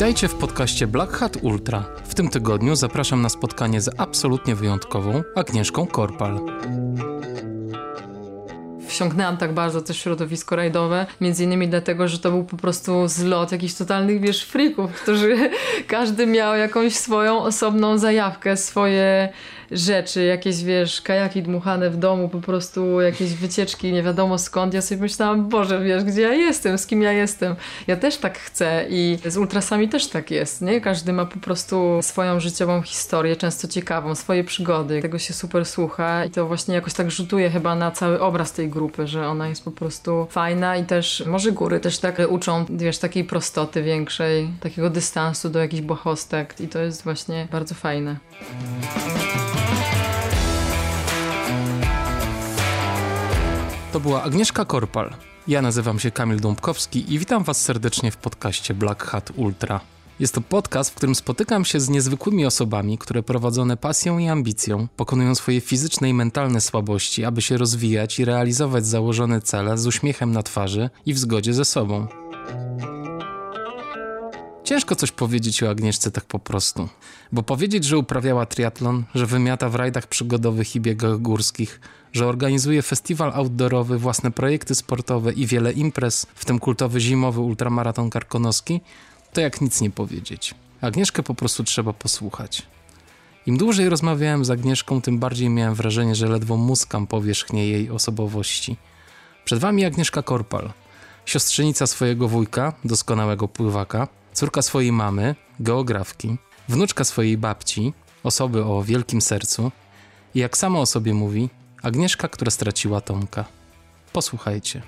Witajcie w podcaście Black Hat Ultra. W tym tygodniu zapraszam na spotkanie z absolutnie wyjątkową Agnieszką Korpal wsiągnęłam tak bardzo też środowisko rajdowe, między innymi dlatego, że to był po prostu zlot jakichś totalnych, wiesz, frików, którzy każdy miał jakąś swoją osobną zajawkę, swoje rzeczy, jakieś wiesz, kajaki dmuchane w domu, po prostu jakieś wycieczki, nie wiadomo skąd. Ja sobie myślałam, Boże, wiesz, gdzie ja jestem, z kim ja jestem. Ja też tak chcę i z ultrasami też tak jest, nie? Każdy ma po prostu swoją życiową historię, często ciekawą, swoje przygody. Tego się super słucha i to właśnie jakoś tak rzutuje chyba na cały obraz tej grupy, że ona jest po prostu fajna i też może góry też tak uczą, wiesz, takiej prostoty większej, takiego dystansu do jakichś bohostek i to jest właśnie bardzo fajne. To była Agnieszka Korpal. Ja nazywam się Kamil Dąbkowski i witam Was serdecznie w podcaście Black Hat Ultra. Jest to podcast, w którym spotykam się z niezwykłymi osobami, które prowadzone pasją i ambicją pokonują swoje fizyczne i mentalne słabości, aby się rozwijać i realizować założone cele z uśmiechem na twarzy i w zgodzie ze sobą. Ciężko coś powiedzieć o Agnieszce tak po prostu. Bo powiedzieć, że uprawiała triatlon, że wymiata w rajdach przygodowych i biegach górskich, że organizuje festiwal outdoorowy, własne projekty sportowe i wiele imprez, w tym kultowy zimowy ultramaraton karkonoski, to jak nic nie powiedzieć. Agnieszkę po prostu trzeba posłuchać. Im dłużej rozmawiałem z Agnieszką, tym bardziej miałem wrażenie, że ledwo muskam powierzchnię jej osobowości. Przed wami Agnieszka Korpal, siostrzenica swojego wujka, doskonałego pływaka, córka swojej mamy, geografki, wnuczka swojej babci, osoby o wielkim sercu i jak sama o sobie mówi, Agnieszka, która straciła Tomka. Posłuchajcie.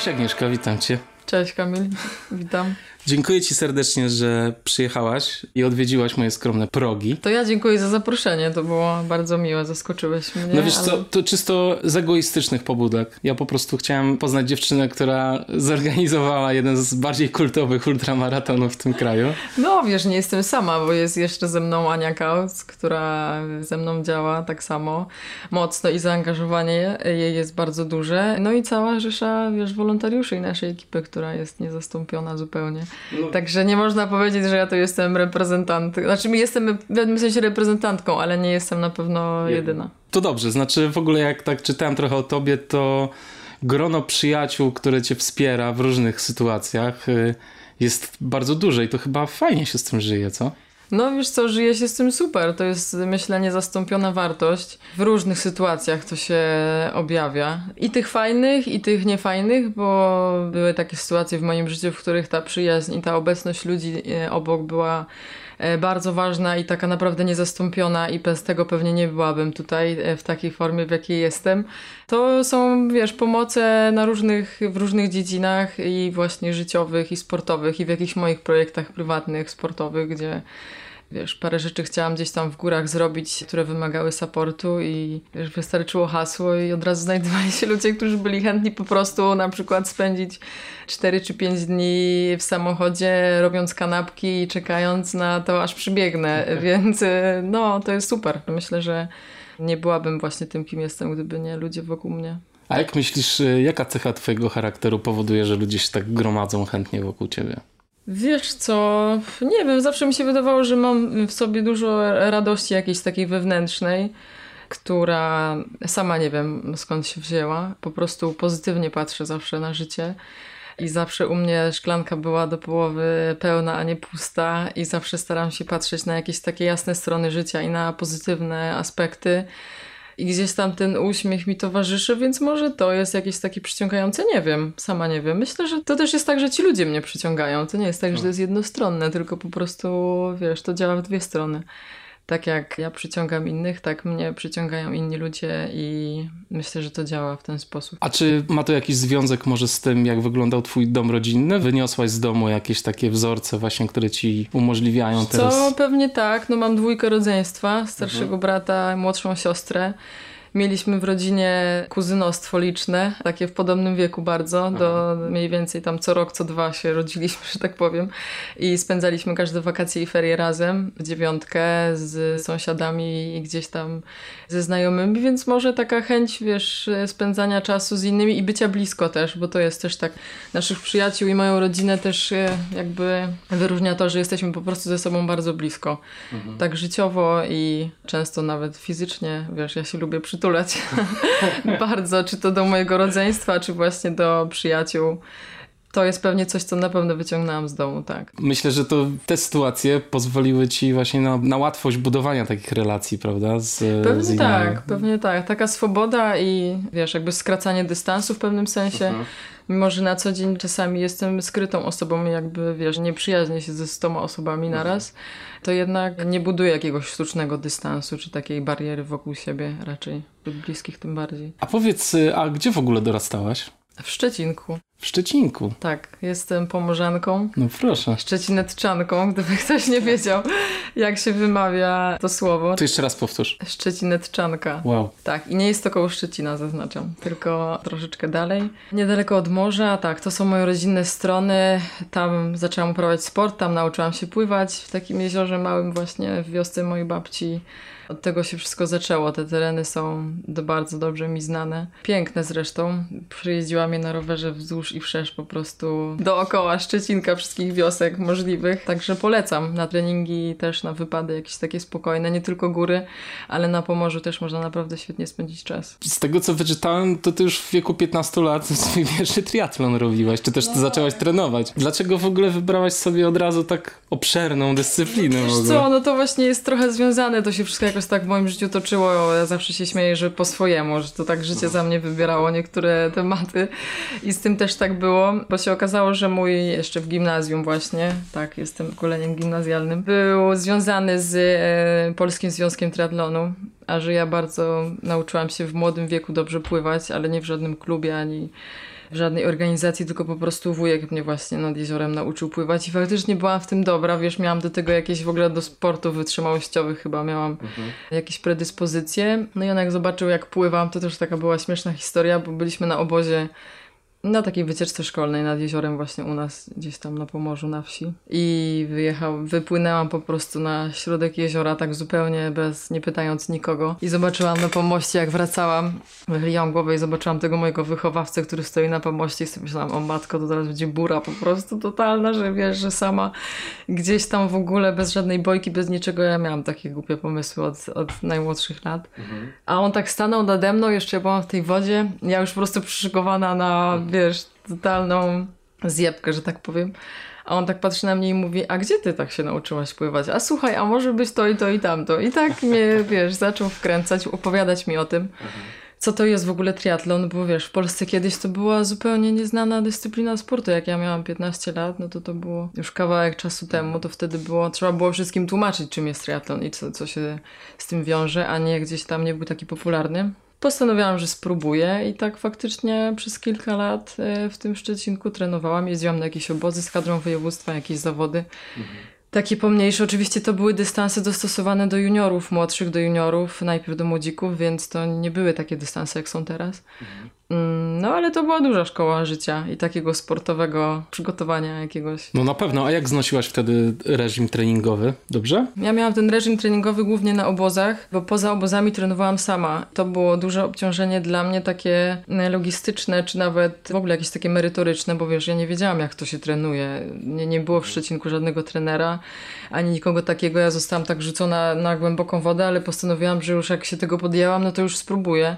Cześć Agnieszka, witam Cię. Cześć Kamil, witam. Dziękuję Ci serdecznie, że przyjechałaś i odwiedziłaś moje skromne progi. To ja dziękuję za zaproszenie, to było bardzo miłe, zaskoczyłeś mnie. No wiesz ale... co, to czysto z egoistycznych pobudek. Ja po prostu chciałem poznać dziewczynę, która zorganizowała jeden z bardziej kultowych ultramaratonów w tym kraju. No wiesz, nie jestem sama, bo jest jeszcze ze mną Ania Kaus, która ze mną działa tak samo mocno i zaangażowanie jej jest bardzo duże. No i cała rzesza, wiesz, wolontariuszy naszej ekipy, która jest niezastąpiona zupełnie. No. Także nie można powiedzieć, że ja tu jestem reprezentantem. Znaczy, jestem w pewnym sensie reprezentantką, ale nie jestem na pewno jedyna. To dobrze, znaczy w ogóle jak tak czytałem trochę o tobie, to grono przyjaciół, które cię wspiera w różnych sytuacjach y, jest bardzo duże i to chyba fajnie się z tym żyje, co? No wiesz co, żyje się z tym super. To jest myślę niezastąpiona wartość. W różnych sytuacjach to się objawia. I tych fajnych, i tych niefajnych, bo były takie sytuacje w moim życiu, w których ta przyjaźń i ta obecność ludzi e, obok była bardzo ważna i taka naprawdę niezastąpiona i bez tego pewnie nie byłabym tutaj e, w takiej formie, w jakiej jestem. To są, wiesz, pomoce na różnych, w różnych dziedzinach i właśnie życiowych i sportowych i w jakichś moich projektach prywatnych, sportowych, gdzie wiesz, parę rzeczy chciałam gdzieś tam w górach zrobić, które wymagały supportu i wiesz, wystarczyło hasło i od razu znajdowali się ludzie, którzy byli chętni po prostu na przykład spędzić 4 czy 5 dni w samochodzie robiąc kanapki i czekając na to, aż przybiegnę, więc no, to jest super. Myślę, że nie byłabym właśnie tym, kim jestem, gdyby nie ludzie wokół mnie. A jak myślisz, jaka cecha twojego charakteru powoduje, że ludzie się tak gromadzą chętnie wokół ciebie? Wiesz co, nie wiem, zawsze mi się wydawało, że mam w sobie dużo radości jakiejś takiej wewnętrznej, która sama nie wiem skąd się wzięła. Po prostu pozytywnie patrzę zawsze na życie. I zawsze u mnie szklanka była do połowy pełna, a nie pusta, i zawsze staram się patrzeć na jakieś takie jasne strony życia i na pozytywne aspekty i gdzieś tam ten uśmiech mi towarzyszy, więc może to jest jakieś takie przyciągające, nie wiem, sama nie wiem. Myślę, że to też jest tak, że ci ludzie mnie przyciągają. To nie jest tak, że to jest jednostronne, tylko po prostu, wiesz, to działa w dwie strony tak jak ja przyciągam innych, tak mnie przyciągają inni ludzie i myślę, że to działa w ten sposób. A czy ma to jakiś związek może z tym, jak wyglądał twój dom rodzinny? Wyniosłaś z domu jakieś takie wzorce właśnie, które ci umożliwiają teraz? Co, pewnie tak. No mam dwójkę rodzeństwa, starszego mhm. brata, młodszą siostrę. Mieliśmy w rodzinie kuzynostwo liczne, takie w podobnym wieku bardzo, do mniej więcej tam co rok, co dwa się rodziliśmy, że tak powiem. I spędzaliśmy każde wakacje i ferie razem, w dziewiątkę, z sąsiadami i gdzieś tam ze znajomymi, więc może taka chęć, wiesz, spędzania czasu z innymi i bycia blisko też, bo to jest też tak, naszych przyjaciół i moją rodzinę też e, jakby wyróżnia to, że jesteśmy po prostu ze sobą bardzo blisko. Mhm. Tak życiowo i często nawet fizycznie, wiesz, ja się lubię przytulać bardzo, czy to do mojego rodzeństwa, czy właśnie do przyjaciół. To jest pewnie coś, co na pewno wyciągnęłam z domu, tak. Myślę, że to te sytuacje pozwoliły ci właśnie na, na łatwość budowania takich relacji, prawda? Z, pewnie z tak, pewnie tak. Taka swoboda i wiesz, jakby skracanie dystansu w pewnym sensie. Mhm. Mimo, że na co dzień czasami jestem skrytą osobą, jakby wiesz, nie przyjaźnię się ze stoma osobami mhm. naraz, to jednak nie buduję jakiegoś sztucznego dystansu czy takiej bariery wokół siebie raczej, lub bliskich tym bardziej. A powiedz, a gdzie w ogóle dorastałaś? W Szczecinku. W Szczecinku? Tak, jestem pomorzanką. No proszę. Szczecinetczanką, gdyby ktoś nie wiedział, jak się wymawia to słowo. To jeszcze raz powtórz. Szczecinetczanka. Wow. Tak, i nie jest to koło Szczecina, zaznaczam, tylko troszeczkę dalej. Niedaleko od morza, tak, to są moje rodzinne strony. Tam zaczęłam uprawiać sport, tam nauczyłam się pływać w takim jeziorze małym właśnie w wiosce mojej babci. Od tego się wszystko zaczęło. Te tereny są bardzo dobrze mi znane. Piękne zresztą. Przyjeździłam je na rowerze wzdłuż i wszerz po prostu dookoła Szczecinka, wszystkich wiosek możliwych. Także polecam na treningi też na wypady jakieś takie spokojne. Nie tylko góry, ale na Pomorzu też można naprawdę świetnie spędzić czas. Z tego co wyczytałem, to ty już w wieku 15 lat swój pierwszy triatlon robiłaś, czy też no. zaczęłaś trenować. Dlaczego w ogóle wybrałaś sobie od razu tak obszerną dyscyplinę? Wiesz co, no to właśnie jest trochę związane, to się wszystko jakoś tak w moim życiu toczyło. Ja zawsze się śmieję, że po swojemu, że to tak życie za mnie wybierało niektóre tematy i z tym też tak było, bo się okazało, że mój jeszcze w gimnazjum właśnie, tak, jestem koleniem gimnazjalnym, był związany z e, Polskim Związkiem Triatlonu, a że ja bardzo nauczyłam się w młodym wieku dobrze pływać, ale nie w żadnym klubie ani w żadnej organizacji, tylko po prostu wujek mnie właśnie nad jeziorem nauczył pływać i faktycznie byłam w tym dobra, wiesz, miałam do tego jakieś w ogóle do sportów wytrzymałościowych chyba miałam mhm. jakieś predyspozycje. No i on jak zobaczył jak pływam, to też taka była śmieszna historia, bo byliśmy na obozie na takiej wycieczce szkolnej nad jeziorem właśnie u nas, gdzieś tam na Pomorzu, na wsi. I wyjechał, wypłynęłam po prostu na środek jeziora, tak zupełnie bez, nie pytając nikogo. I zobaczyłam na pomoście, jak wracałam, wychyliłam głowę i zobaczyłam tego mojego wychowawcę, który stoi na pomoście i sobie myślałam, o matko, to teraz będzie bura po prostu totalna, że wiesz, że sama gdzieś tam w ogóle bez żadnej bojki, bez niczego, ja miałam takie głupie pomysły od, od najmłodszych lat. Mhm. A on tak stanął nade mną, jeszcze byłam w tej wodzie, ja już po prostu przyszykowana na wiesz, totalną zjebkę, że tak powiem. A on tak patrzy na mnie i mówi, a gdzie ty tak się nauczyłaś pływać? A słuchaj, a może być to i to i tamto. I tak mnie, wiesz, zaczął wkręcać, opowiadać mi o tym, co to jest w ogóle triatlon, bo wiesz, w Polsce kiedyś to była zupełnie nieznana dyscyplina sportu. Jak ja miałam 15 lat, no to to było już kawałek czasu temu, to wtedy było, trzeba było wszystkim tłumaczyć, czym jest triatlon i co, co się z tym wiąże, a nie gdzieś tam nie był taki popularny postanowiłam, że spróbuję i tak faktycznie przez kilka lat e, w tym Szczecinku trenowałam, jeździłam na jakieś obozy z kadrą województwa, jakieś zawody. Mhm. Takie pomniejsze, oczywiście to były dystanse dostosowane do juniorów, młodszych do juniorów, najpierw do młodzików, więc to nie były takie dystanse jak są teraz. Mhm. Mm, no ale to była duża szkoła życia i takiego sportowego przygotowania jakiegoś. No na pewno, a jak znosiłaś wtedy reżim treningowy? Dobrze? Ja miałam ten reżim treningowy głównie na obozach, bo poza obozami trenowałam sama. To było duże obciążenie dla mnie takie logistyczne, czy nawet w ogóle jakieś takie merytoryczne, bo wiesz, ja nie wiedziałam jak to się trenuje. Nie, nie było w Szczecinku żadnego trenera, ani nikogo takiego. Ja zostałam tak rzucona na głęboką wodę, ale postanowiłam, że już jak się tego podjęłam, no to już spróbuję.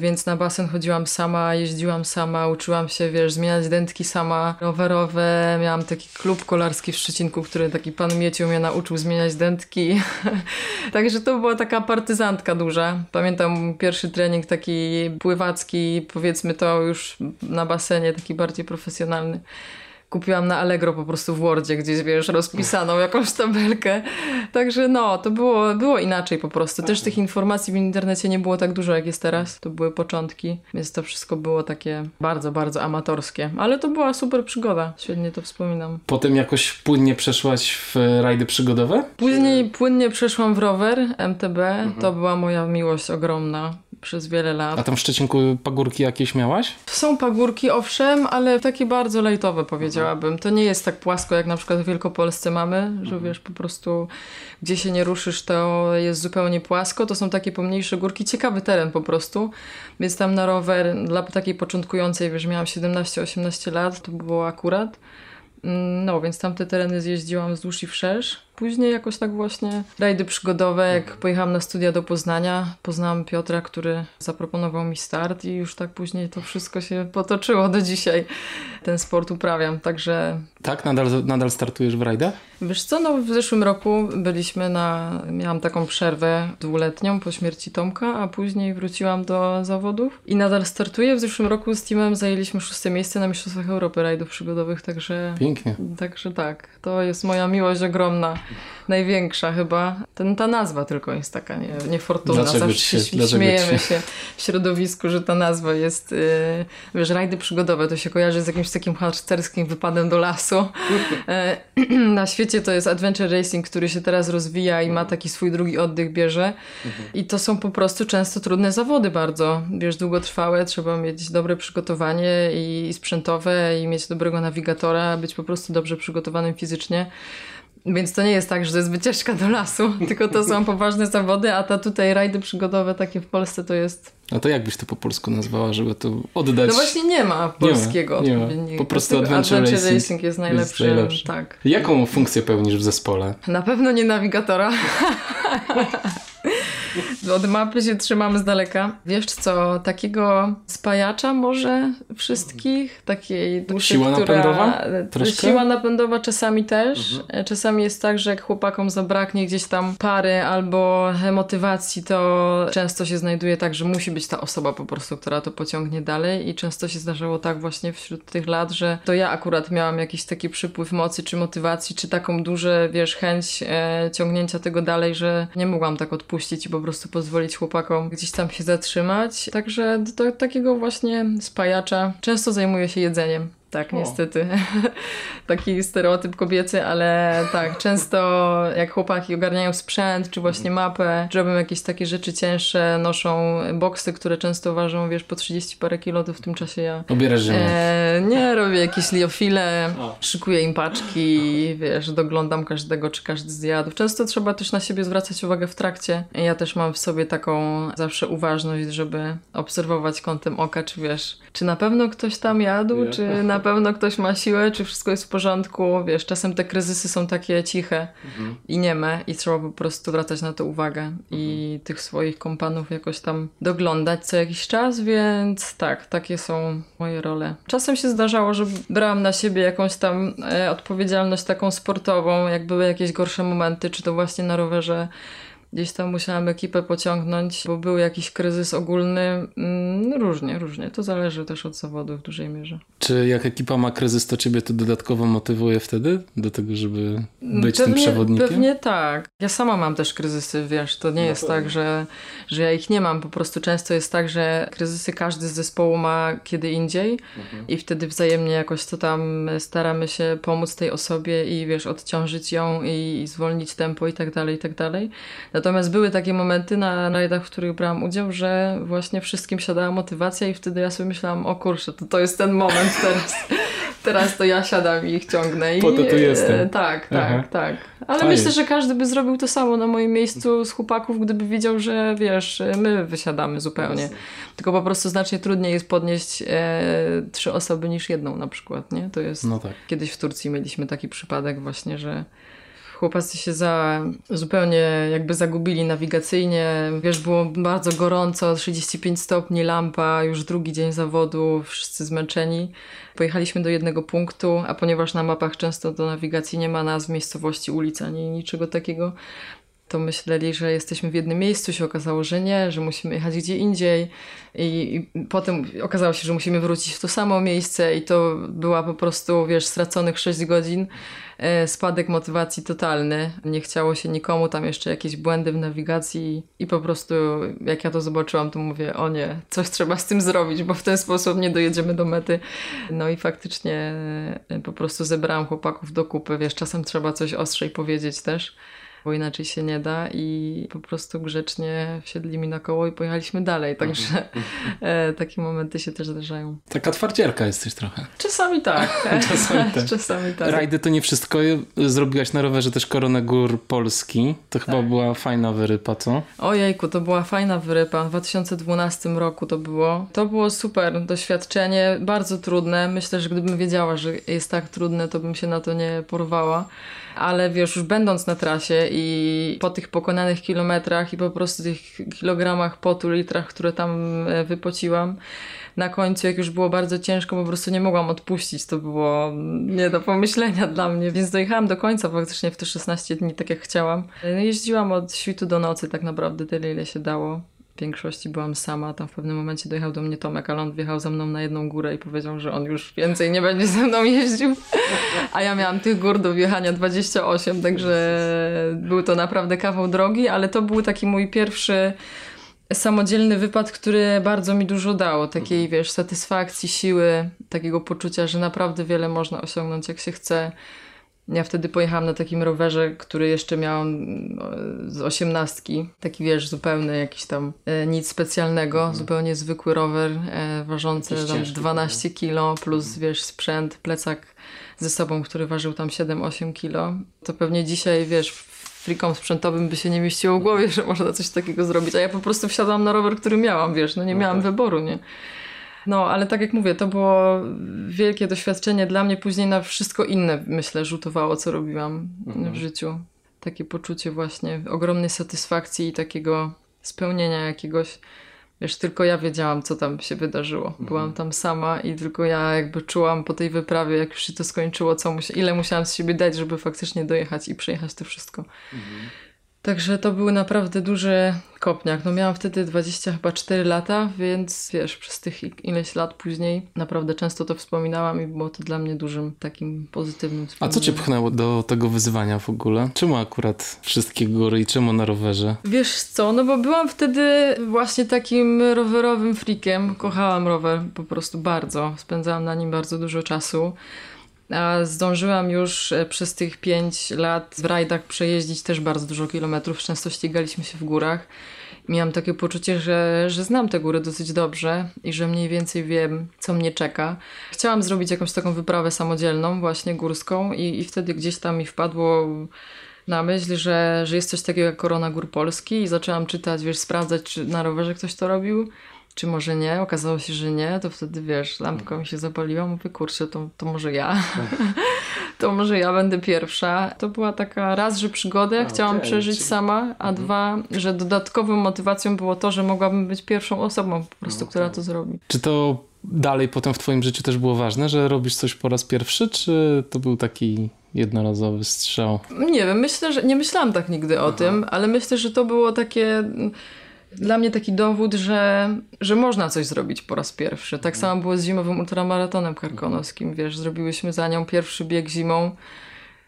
Więc na basen chodziłam sama, jeździłam sama, uczyłam się, wiesz, zmieniać dętki sama, rowerowe. Miałam taki klub kolarski w Szczecinku, który taki pan Mieciu mnie nauczył zmieniać dętki. Także to była taka partyzantka duża. Pamiętam pierwszy trening taki pływacki, powiedzmy to już na basenie, taki bardziej profesjonalny kupiłam na Allegro po prostu w Wordzie gdzieś, wiesz, rozpisaną jakąś tabelkę. Także no, to było, było inaczej po prostu. Też tych informacji w internecie nie było tak dużo, jak jest teraz. To były początki, więc to wszystko było takie bardzo, bardzo amatorskie. Ale to była super przygoda. Świetnie to wspominam. Potem jakoś płynnie przeszłaś w rajdy przygodowe? Później płynnie przeszłam w rower MTB. Mhm. To była moja miłość ogromna przez wiele lat. A tam w Szczecinku pagórki jakieś miałaś? Są pagórki, owszem, ale takie bardzo lejtowe powiedziałabym. To nie jest tak płasko, jak na przykład w Wielkopolsce mamy, że Mhm. wiesz, po prostu gdzie się nie ruszysz, to jest zupełnie płasko. To są takie pomniejsze górki, ciekawy teren po prostu. Więc tam na rower dla takiej początkującej, wiesz, miałam 17-18 lat, to było akurat. Mm, No, więc tamte tereny zjeździłam wzdłuż i wszerz. Później jakoś tak właśnie rajdy przygodowe, jak pojechałam na studia do Poznania, poznałam Piotra, który zaproponował mi start i już tak później to wszystko się potoczyło do dzisiaj. Ten sport uprawiam, także Tak? Nadal, nadal startujesz w rajdach? Wiesz co, no w zeszłym roku byliśmy na, miałam taką przerwę dwuletnią po śmierci Tomka, a później wróciłam do zawodów i nadal startuję. W zeszłym roku z teamem zajęliśmy szóste miejsce na Mistrzostwach Europy rajdów przygodowych, także, Pięknie. także tak, to jest moja miłość ogromna, największa chyba. Ten, ta nazwa tylko jest taka nie, niefortunna, Dlaczego zawsze się- dlaczego śmiejemy ci się w środowisku, że ta nazwa jest, yy, wiesz, rajdy przygodowe, to się kojarzy z jakimś takim harcerskim wypadem do lasu. E, Na świecie to jest adventure racing, który się teraz rozwija i ma taki swój drugi oddech bierze. I to są po prostu często trudne zawody bardzo. Wiesz, długotrwałe, trzeba mieć dobre przygotowanie i i sprzętowe i mieć dobrego nawigatora, być po prostu dobrze przygotowanym fizycznie. Więc to nie jest tak, że to jest wycieczka do lasu, tylko to są poważne zawody, a ta tutaj rajdy przygodowe takie w Polsce to jest... No to jak byś to po polsku nazwała, żeby to oddać? No właśnie nie ma polskiego nie ma. odpowiednika. Po prostu adventure racing racing jest najlepszy. najlepszy. Tak. Jaką funkcję pełnisz w zespole? Na pewno nie nawigatora. Od mapy się trzymamy z daleka. Wiesz co, takiego spajacza może wszystkich, takiej duszy, Siła która... napędowa? Troszkę? Siła napędowa czasami też. Czasami jest tak, że jak chłopakom zabraknie gdzieś tam pary albo motywacji, to często się znajduje tak, że musi być ta osoba po prostu, która to pociągnie dalej i często się zdarzało tak właśnie wśród tych lat, że to ja akurat miałam jakiś taki przypływ mocy, czy motywacji, czy taką duże, wiesz, chęć e, ciągnięcia tego dalej, że nie mogłam tak odpuścić i po prostu pozwolić chłopakom gdzieś tam się zatrzymać. Także do takiego właśnie spajacza często zajmuję się jedzeniem. Tak, O. niestety. Taki stereotyp kobiecy, ale tak, często jak chłopaki ogarniają sprzęt, czy właśnie mapę, czy robią jakieś takie rzeczy cięższe, noszą boksy, które często ważą, wiesz, po 30 parę kilo, to w tym czasie ja Obierasz ziemię. E, nie, robię jakieś liofile, O. szykuję im paczki, wiesz, doglądam każdego, czy każdy zjadł. Często trzeba też na siebie zwracać uwagę w trakcie. Ja też mam w sobie taką zawsze uważność, żeby obserwować kątem oka, czy wiesz, czy na pewno ktoś tam jadł, Ja. czy na pewno ktoś ma siłę, czy wszystko jest w porządku. Wiesz, czasem te kryzysy są takie ciche Mhm. i nieme i trzeba po prostu zwracać na to uwagę i tych swoich kompanów jakoś tam doglądać co jakiś czas, więc tak, takie są moje role. Czasem się zdarzało, że brałam na siebie jakąś tam e, odpowiedzialność taką sportową, jak były jakieś gorsze momenty, czy to właśnie na rowerze. Gdzieś tam musiałam ekipę pociągnąć, bo był jakiś kryzys ogólny. Mm, różnie, różnie. To zależy też od zawodu w dużej mierze. Czy jak ekipa ma kryzys, to ciebie to dodatkowo motywuje wtedy do tego, żeby być tym pewnie, przewodnikiem? Pewnie tak. Ja sama mam też kryzysy, wiesz, to nie Na jest pewno. tak, że, że ja ich nie mam. Po prostu często jest tak, że kryzysy każdy z zespołu ma kiedy indziej Mhm. i wtedy wzajemnie jakoś to tam staramy się pomóc tej osobie i wiesz, odciążyć ją i, i zwolnić tempo i tak dalej, i tak dalej. Natomiast były takie momenty na rajdach, w których brałam udział, że właśnie wszystkim siadała motywacja i wtedy ja sobie myślałam, o kurczę, to, to jest ten moment teraz. Teraz to ja siadam i ich ciągnę. I, Po to tu jestem. e, Tak, tak, Aha. tak. Ale Fajnie. myślę, że każdy by zrobił to samo na moim miejscu z chłopaków, gdyby wiedział, że wiesz, my wysiadamy zupełnie. Tylko po prostu znacznie trudniej jest podnieść e, trzy osoby niż jedną na przykład, nie? To jest... No tak. Kiedyś w Turcji mieliśmy taki przypadek właśnie, że chłopacy się za, zupełnie jakby zagubili nawigacyjnie. Wiesz, było bardzo gorąco, 35 stopni, lampa, już drugi dzień zawodu, wszyscy zmęczeni. Pojechaliśmy do jednego punktu, a ponieważ na mapach często do nawigacji nie ma nazw miejscowości, ulic ani niczego takiego, to myśleli, że jesteśmy w jednym miejscu, się okazało, że nie, że musimy jechać gdzie indziej i, i potem okazało się, że musimy wrócić w to samo miejsce i to była po prostu, wiesz, straconych 6 godzin, e, spadek motywacji totalny. Nie chciało się nikomu, tam jeszcze jakieś błędy w nawigacji i po prostu jak ja to zobaczyłam, to mówię, o nie, coś trzeba z tym zrobić, bo w ten sposób nie dojedziemy do mety. No i faktycznie e, po prostu zebrałam chłopaków do kupy, wiesz, czasem trzeba coś ostrzej powiedzieć też bo inaczej się nie da i po prostu grzecznie wsiedli mi na koło i pojechaliśmy dalej, także e, takie momenty się też zdarzają. Taka twardzielka jesteś trochę. Czasami tak. Czasami tak. Czasami tak. Rajdy to nie wszystko. Zrobiłaś na rowerze też Koronę Gór Polski. To chyba Tak. była fajna wyrypa, co? Ojejku, to była fajna wyrypa. W 2012 roku to było. To było super doświadczenie, bardzo trudne. Myślę, że gdybym wiedziała, że jest tak trudne, to bym się na to nie porwała. Ale wiesz, już będąc na trasie i po tych pokonanych kilometrach i po prostu tych kilogramach potu, litrach, które tam e, wypociłam, na końcu, jak już było bardzo ciężko, po prostu nie mogłam odpuścić. To było nie do pomyślenia dla mnie, więc dojechałam do końca faktycznie w te 16 dni, tak jak chciałam. No, Jeździłam od świtu do nocy, tak naprawdę tyle, ile się dało. W większości byłam sama, tam w pewnym momencie dojechał do mnie Tomek, ale on wjechał za mną na jedną górę i powiedział, że on już więcej nie będzie ze mną jeździł. A ja miałam tych gór do wjechania 28, także był to naprawdę kawał drogi, ale to był taki mój pierwszy samodzielny wypad, który bardzo mi dużo dało. Takiej, wiesz, satysfakcji, siły, takiego poczucia, że naprawdę wiele można osiągnąć, jak się chce. Ja wtedy pojechałam na takim rowerze, który jeszcze miałam no, z osiemnastki. Taki, wiesz, zupełny jakiś tam e, nic specjalnego, zupełnie zwykły rower, e, ważący Jakiś tam ciężki, 12 kilo, plus, wiesz, sprzęt, plecak ze sobą, który ważył tam 7-8 kilo. To pewnie dzisiaj, wiesz, frikom sprzętowym by się nie mieściło w głowie, że można coś takiego zrobić. A ja po prostu wsiadłam na rower, który miałam, wiesz, no nie No miałam tak. wyboru, nie? No, ale tak jak mówię, to było wielkie doświadczenie dla mnie. Później na wszystko inne, myślę, rzutowało, co robiłam Mhm. w życiu. Takie poczucie właśnie ogromnej satysfakcji i takiego spełnienia jakiegoś. Wiesz, tylko ja wiedziałam, co tam się wydarzyło. Byłam tam sama i tylko ja jakby czułam po tej wyprawie, jak już się to skończyło, co musia- ile musiałam z siebie dać, żeby faktycznie dojechać i przejechać to wszystko. Także to był naprawdę duży kopniak. No miałam wtedy 20 chyba 4 lata, więc wiesz, przez tych ileś lat później naprawdę często to wspominałam i było to dla mnie dużym takim pozytywnym A co cię pchnęło do tego wyzwania w ogóle? Czemu akurat wszystkie góry i czemu na rowerze? Wiesz co, no bo byłam wtedy właśnie takim rowerowym freakiem. Kochałam rower po prostu bardzo. Spędzałam na nim bardzo dużo czasu. A zdążyłam już e, przez tych pięć lat w rajdach przejeździć też bardzo dużo kilometrów. Często ścigaliśmy się w górach. Miałam takie poczucie, że, że znam te góry dosyć dobrze i że mniej więcej wiem, co mnie czeka. Chciałam zrobić jakąś taką wyprawę samodzielną, właśnie górską, i, i wtedy gdzieś tam mi wpadło na myśl, że, że jest coś takiego jak Korona Gór Polski i zaczęłam czytać, wiesz, sprawdzać, czy na rowerze ktoś to robił, czy może nie. Okazało się, że nie, to wtedy, wiesz, lampka mi się zapaliła, mówię, kurczę, to, to może ja. to może ja będę pierwsza. To była taka raz, że przygodę A, chciałam przeżyć czyli- sama, a dwa, że dodatkową motywacją było to, że mogłabym być pierwszą osobą po prostu, No która tak. to zrobi. Czy to dalej potem w twoim życiu też było ważne, że robisz coś po raz pierwszy, czy to był taki jednorazowy strzał? Nie wiem, myślę, że nie myślałam tak nigdy o tym, ale myślę, że to było takie dla mnie taki dowód, że, że można coś zrobić po raz pierwszy. Tak samo było z zimowym ultramaratonem karkonoskim, wiesz, zrobiłyśmy za nią pierwszy bieg zimą,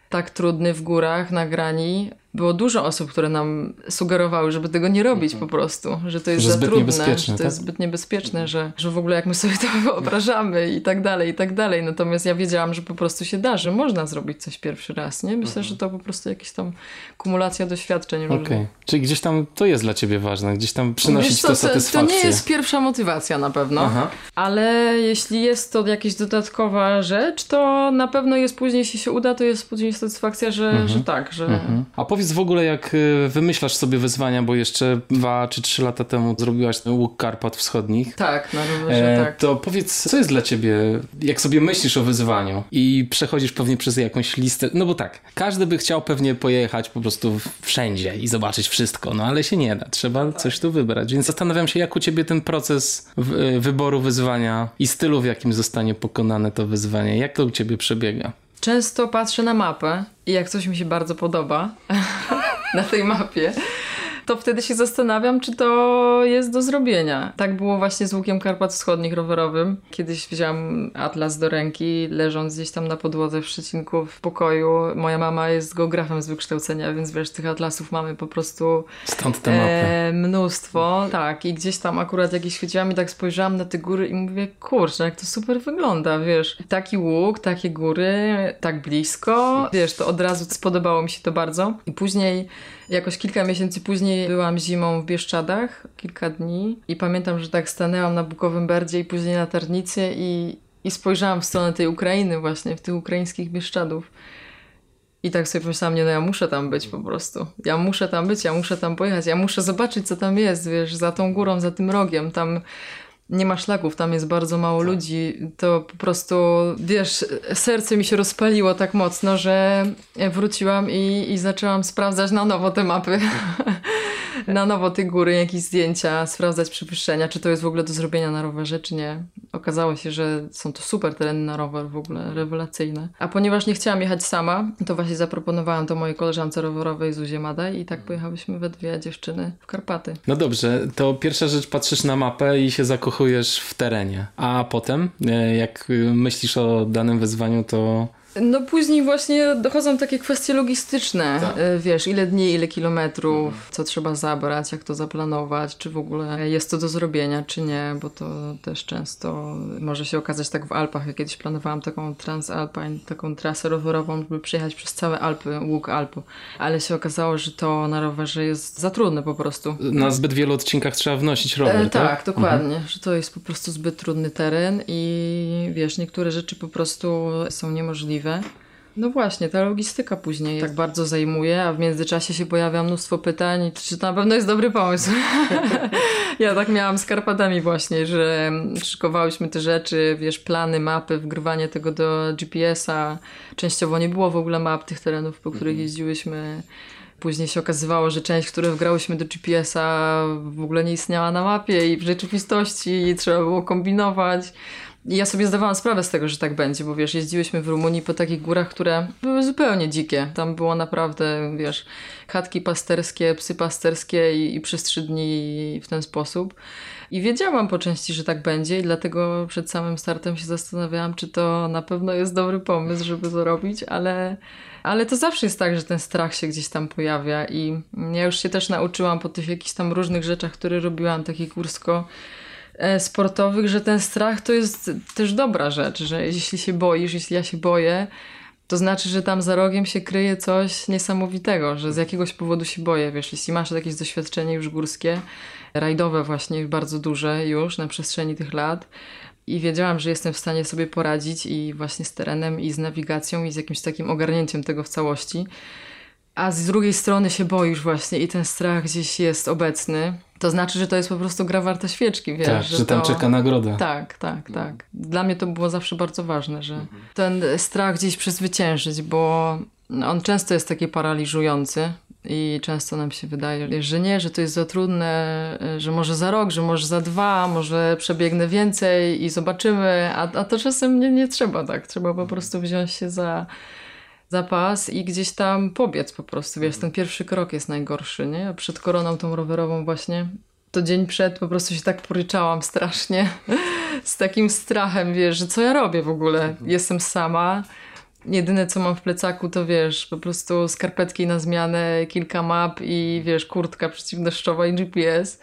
tak trudny w górach, na grani. Było dużo osób, które nam sugerowały, żeby tego nie robić po prostu, że to jest Że za trudne, że to tak? jest zbyt niebezpieczne, że, że w ogóle jak my sobie to wyobrażamy i tak dalej, i tak dalej. Natomiast ja wiedziałam, że po prostu się da, że można zrobić coś pierwszy raz, nie? Myślę, że to po prostu jakaś tam kumulacja doświadczeń Okej. różnych. Czyli gdzieś tam to jest dla ciebie ważne, gdzieś tam przynosi Wiesz ci co, to to, to satysfakcję. nie jest pierwsza motywacja na pewno, Aha. ale jeśli jest to jakaś dodatkowa rzecz, to na pewno jest później, jeśli się uda, to jest później satysfakcja, że, że tak, że... Mhm. A powiedz w ogóle, jak y, wymyślasz sobie wyzwania, bo jeszcze dwa czy trzy lata temu zrobiłaś ten łuk Karpat Wschodnich. Tak, na rowerze, E, tak. To powiedz, co jest dla ciebie, jak sobie myślisz o wyzwaniu i przechodzisz pewnie przez jakąś listę, no bo tak, każdy by chciał pewnie pojechać po prostu wszędzie i zobaczyć wszystko, no ale się nie da, trzeba coś tu wybrać, więc zastanawiam się, jak u ciebie ten proces e, wyboru wyzwania i stylu, w jakim zostanie pokonane to wyzwanie, jak to u ciebie przebiega? Często patrzę na mapę i jak coś mi się bardzo podoba na tej mapie, to wtedy się zastanawiam, czy to jest do zrobienia. Tak było właśnie z łukiem Karpat Wschodnich rowerowym. Kiedyś wziąłem atlas do ręki, leżąc gdzieś tam na podłodze w Szczecinku w pokoju. Moja mama jest geografem z wykształcenia, więc wiesz, tych atlasów mamy po prostu Stąd te mapy. e, mnóstwo. Tak, i gdzieś tam akurat jakieś świeciłam i tak spojrzałam na te góry i mówię, kurczę, jak to super wygląda, wiesz. Taki łuk, takie góry, tak blisko. Wiesz, to od razu spodobało mi się to bardzo. I później, jakoś kilka miesięcy później byłam zimą w Bieszczadach, kilka dni i pamiętam, że tak stanęłam na Bukowym Berdzie i później na Tarnicy i, i spojrzałam w stronę tej Ukrainy właśnie, w tych ukraińskich Bieszczadów. I tak sobie pomyślałam, nie no ja muszę tam być po prostu. Ja muszę tam być, ja muszę tam pojechać, ja muszę zobaczyć co tam jest, wiesz, za tą górą, za tym rogiem, tam nie ma szlaków, tam jest bardzo mało ludzi, to po prostu, wiesz, serce mi się rozpaliło tak mocno, że wróciłam i, i zaczęłam sprawdzać na nowo te mapy. na nowo te góry, jakieś zdjęcia, sprawdzać przewyższenia, czy to jest w ogóle do zrobienia na rowerze, czy nie. Okazało się, że są to super tereny na rower, w ogóle rewelacyjne. A ponieważ nie chciałam jechać sama, to właśnie zaproponowałam to mojej koleżance rowerowej Zuzie Madaj i tak pojechałyśmy we dwie dziewczyny w Karpaty. No dobrze, to pierwsza rzecz patrzysz na mapę i się zakochujesz w terenie. A potem, e, jak myślisz o danym wyzwaniu, to No później właśnie dochodzą takie kwestie logistyczne. Tak. Y, Wiesz, ile dni, ile kilometrów, co trzeba zabrać, jak to zaplanować, czy w ogóle jest to do zrobienia, czy nie, bo to też często może się okazać tak w Alpach. Ja kiedyś planowałam taką Transalpine, taką trasę rowerową, żeby przejechać przez całe Alpy, łuk Alpu, ale się okazało, że to na rowerze jest za trudne po prostu. na zbyt wielu odcinkach trzeba wnosić rower, E, tak? tak, dokładnie, że to jest po prostu zbyt trudny teren i wiesz, niektóre rzeczy po prostu są niemożliwe. No właśnie, ta logistyka później tak bardzo zajmuje, a w międzyczasie się pojawia mnóstwo pytań, czy to na pewno jest dobry pomysł. ja tak miałam z Karpatami właśnie, że szykowałyśmy te rzeczy, wiesz, plany, mapy, wgrywanie tego do GPS-a. Częściowo nie było w ogóle map tych terenów, po których jeździłyśmy. Później się okazywało, że część, którą wgrałyśmy do GPS-a w ogóle nie istniała na mapie i w rzeczywistości trzeba było kombinować. Ja sobie zdawałam sprawę z tego, że tak będzie, bo wiesz, jeździłyśmy w Rumunii po takich górach, które były zupełnie dzikie. Tam było naprawdę, wiesz, chatki pasterskie, psy pasterskie i, i przez trzy dni w ten sposób. I wiedziałam po części, że tak będzie i dlatego przed samym startem się zastanawiałam, czy to na pewno jest dobry pomysł, żeby to robić, ale, ale to zawsze jest tak, że ten strach się gdzieś tam pojawia i ja już się też nauczyłam po tych jakichś tam różnych rzeczach, które robiłam, takich górsko sportowych, że ten strach to jest też dobra rzecz, że jeśli się boisz, jeśli ja się boję, to znaczy, że tam za rogiem się kryje coś niesamowitego, że z jakiegoś powodu się boję. Wiesz, jeśli masz jakieś doświadczenie już górskie, rajdowe właśnie bardzo duże już na przestrzeni tych lat i wiedziałam, że jestem w stanie sobie poradzić i właśnie z terenem i z nawigacją i z jakimś takim ogarnięciem tego w całości, a z drugiej strony się boisz właśnie i ten strach gdzieś jest obecny, to znaczy, że to jest po prostu gra warta świeczki, wiesz. Tak, że, tam to... czeka nagroda. Tak, tak, tak. Dla mnie to było zawsze bardzo ważne, że ten strach gdzieś przezwyciężyć, bo on często jest taki paraliżujący i często nam się wydaje, że nie, że to jest za trudne, że może za rok, że może za dwa, może przebiegnę więcej i zobaczymy, a, a to czasem nie, nie trzeba tak. Trzeba po prostu wziąć się za zapas i gdzieś tam pobiec po prostu. Wiesz, ten pierwszy krok jest najgorszy, nie? A Przed koroną tą rowerową właśnie to dzień przed po prostu się tak poryczałam strasznie z takim strachem, wiesz, że co ja robię w ogóle? Jestem sama. Jedyne co mam w plecaku to wiesz, po prostu skarpetki na zmianę, kilka map i wiesz, kurtka przeciwdeszczowa i GPS.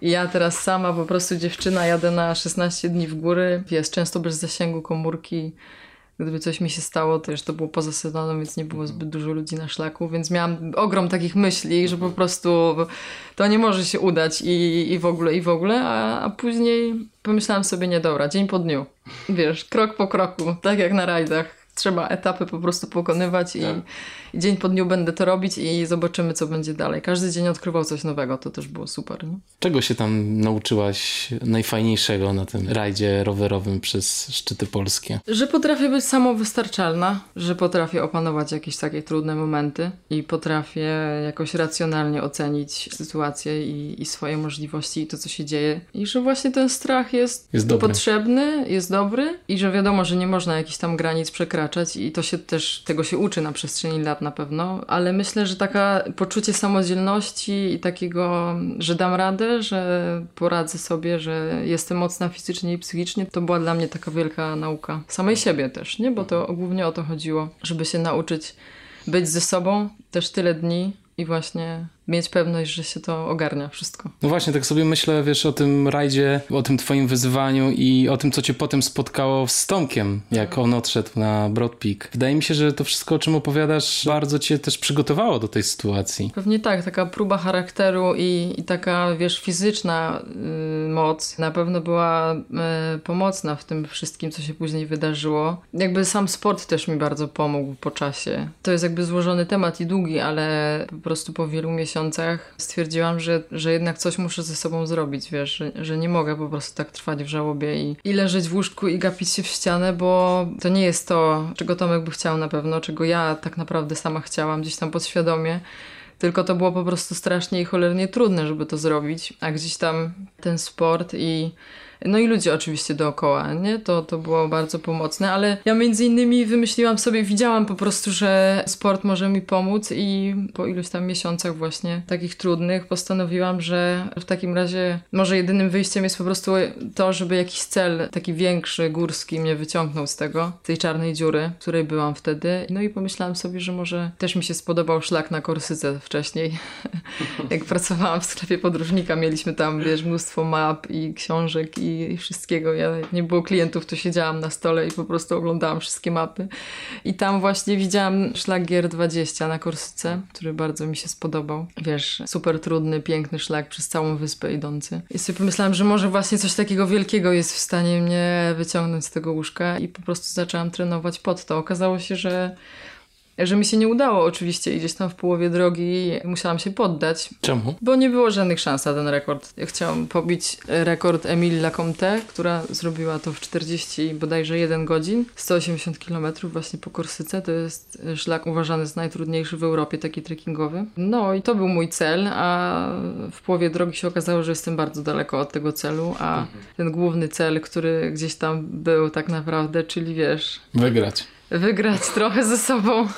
I ja teraz sama, po prostu dziewczyna, jadę na 16 dni w góry, wiesz, często bez zasięgu komórki. Gdyby coś mi się stało, to już to było poza sezonem, więc nie było zbyt dużo ludzi na szlaku, więc miałam ogrom takich myśli, że po prostu to nie może się udać i, i w ogóle, i w ogóle, a, a później pomyślałam sobie, nie dobra, dzień po dniu, wiesz, krok po kroku, tak jak na rajdach. Trzeba etapy po prostu pokonywać i, i dzień po dniu będę to robić i zobaczymy, co będzie dalej. Każdy dzień odkrywał coś nowego, to też było super. Nie? Czego się tam nauczyłaś najfajniejszego na tym rajdzie rowerowym przez szczyty polskie? Że potrafię być samowystarczalna, że potrafię opanować jakieś takie trudne momenty i potrafię jakoś racjonalnie ocenić sytuację i, i swoje możliwości i to, co się dzieje. I że właśnie ten strach jest, Jest potrzebny, jest dobry i że wiadomo, że nie można jakichś tam granic przekraczać i to się też, tego się uczy na przestrzeni lat na pewno, ale myślę, że taka poczucie samodzielności i takiego, że dam radę, że poradzę sobie, że jestem mocna fizycznie i psychicznie, to była dla mnie taka wielka nauka. Samej siebie też, nie? Bo to głównie o to chodziło, żeby się nauczyć być ze sobą też tyle dni i właśnie mieć pewność, że się to ogarnia wszystko. No właśnie, tak sobie myślę, wiesz, o tym rajdzie, o tym twoim wyzwaniu i o tym, co cię potem spotkało z Tomkiem, jak on odszedł na Broad Peak. Wydaje mi się, że to wszystko, o czym opowiadasz, bardzo cię też przygotowało do tej sytuacji. Pewnie tak, taka próba charakteru i, i taka, wiesz, fizyczna y, moc na pewno była y, pomocna w tym wszystkim, co się później wydarzyło. Jakby sam sport też mi bardzo pomógł po czasie. To jest jakby złożony temat i długi, ale po prostu po wielu miesiącach miesiącach stwierdziłam, że, że jednak coś muszę ze sobą zrobić, wiesz, że, że nie mogę po prostu tak trwać w żałobie i, i leżeć w łóżku i gapić się w ścianę, bo to nie jest to, czego Tomek by chciał na pewno, czego ja tak naprawdę sama chciałam gdzieś tam podświadomie. Tylko to było po prostu strasznie i cholernie trudne, żeby to zrobić. A gdzieś tam ten sport i no i ludzie oczywiście dookoła, nie? To, to było bardzo pomocne, ale ja między innymi wymyśliłam sobie, widziałam po prostu, że sport może mi pomóc i po iluś tam miesiącach właśnie takich trudnych postanowiłam, że w takim razie może jedynym wyjściem jest po prostu to, żeby jakiś cel taki większy, górski mnie wyciągnął z tego, tej czarnej dziury, w której byłam wtedy. No i pomyślałam sobie, że może też mi się spodobał szlak na Korsyce wcześniej. Jak pracowałam w sklepie podróżnika, mieliśmy tam, wiesz, mnóstwo map i książek i i, wszystkiego. Ja nie było klientów, to siedziałam na stole i po prostu oglądałam wszystkie mapy. I tam właśnie widziałam szlak GR20 na Korsyce, który bardzo mi się spodobał. Wiesz, super trudny, piękny szlak przez całą wyspę idący. I sobie pomyślałam, że może właśnie coś takiego wielkiego jest w stanie mnie wyciągnąć z tego łóżka i po prostu zaczęłam trenować pod to. Okazało się, że że mi się nie udało oczywiście i gdzieś tam w połowie drogi musiałam się poddać. Czemu? Bo nie było żadnych szans na ten rekord. Ja chciałam pobić rekord Emile Lacomte, która zrobiła to w 40 bodajże 1 godzin, 180 km właśnie po Korsyce. To jest szlak uważany za najtrudniejszy w Europie, taki trekkingowy. No i to był mój cel, a w połowie drogi się okazało, że jestem bardzo daleko od tego celu, a mhm. ten główny cel, który gdzieś tam był tak naprawdę, czyli wiesz... Wygrać wygrać trochę ze sobą.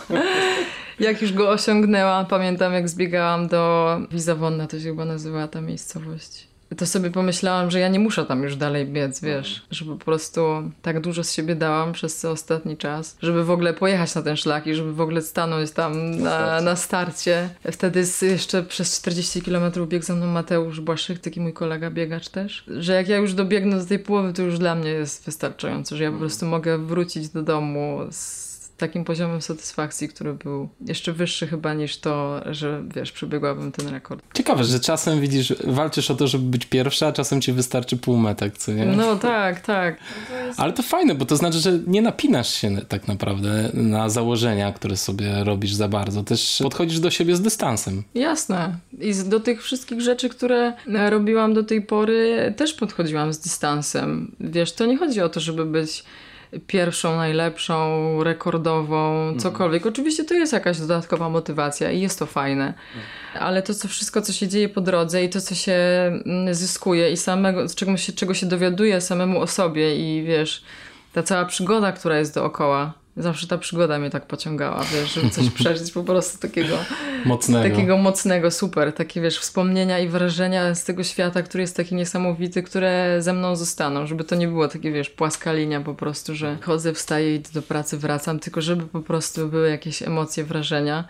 jak już go osiągnęłam, pamiętam jak zbiegałam do Wizawonna, to się chyba nazywała ta miejscowość to sobie pomyślałam, że ja nie muszę tam już dalej biec, wiesz, że po prostu tak dużo z siebie dałam przez ten ostatni czas, żeby w ogóle pojechać na ten szlak i żeby w ogóle stanąć tam na, na starcie. Wtedy jeszcze przez 40 km biegł ze mną Mateusz Błaszczyk, taki mój kolega biegacz też, że jak ja już dobiegnę do tej połowy, to już dla mnie jest wystarczająco, że ja po mhm. prostu mogę wrócić do domu z takim poziomem satysfakcji, który był jeszcze wyższy chyba niż to, że wiesz, przebiegłabym ten rekord. Ciekawe, że czasem widzisz, walczysz o to, żeby być pierwsza, a czasem ci wystarczy półmetek, co nie? No tak, tak. Ale to fajne, bo to znaczy, że nie napinasz się tak naprawdę na założenia, które sobie robisz za bardzo. Też podchodzisz do siebie z dystansem. Jasne. I do tych wszystkich rzeczy, które robiłam do tej pory, też podchodziłam z dystansem. Wiesz, to nie chodzi o to, żeby być pierwszą, najlepszą, rekordową, mhm. cokolwiek. Mhm. Oczywiście to jest jakaś dodatkowa motywacja i jest to fajne, mhm. ale to co wszystko, co się dzieje po drodze i to, co się mm, zyskuje i samego, czego się, czego się dowiaduje samemu o sobie i wiesz, ta cała przygoda, która jest dookoła, Zawsze ta przygoda mnie tak pociągała, wiesz, żeby coś przeżyć po prostu takiego mocnego. takiego mocnego, super, takie wiesz, wspomnienia i wrażenia z tego świata, który jest taki niesamowity, które ze mną zostaną, żeby to nie było takie, wiesz, płaska linia po prostu, że chodzę, wstaję, idę do pracy, wracam, tylko żeby po prostu były jakieś emocje, wrażenia.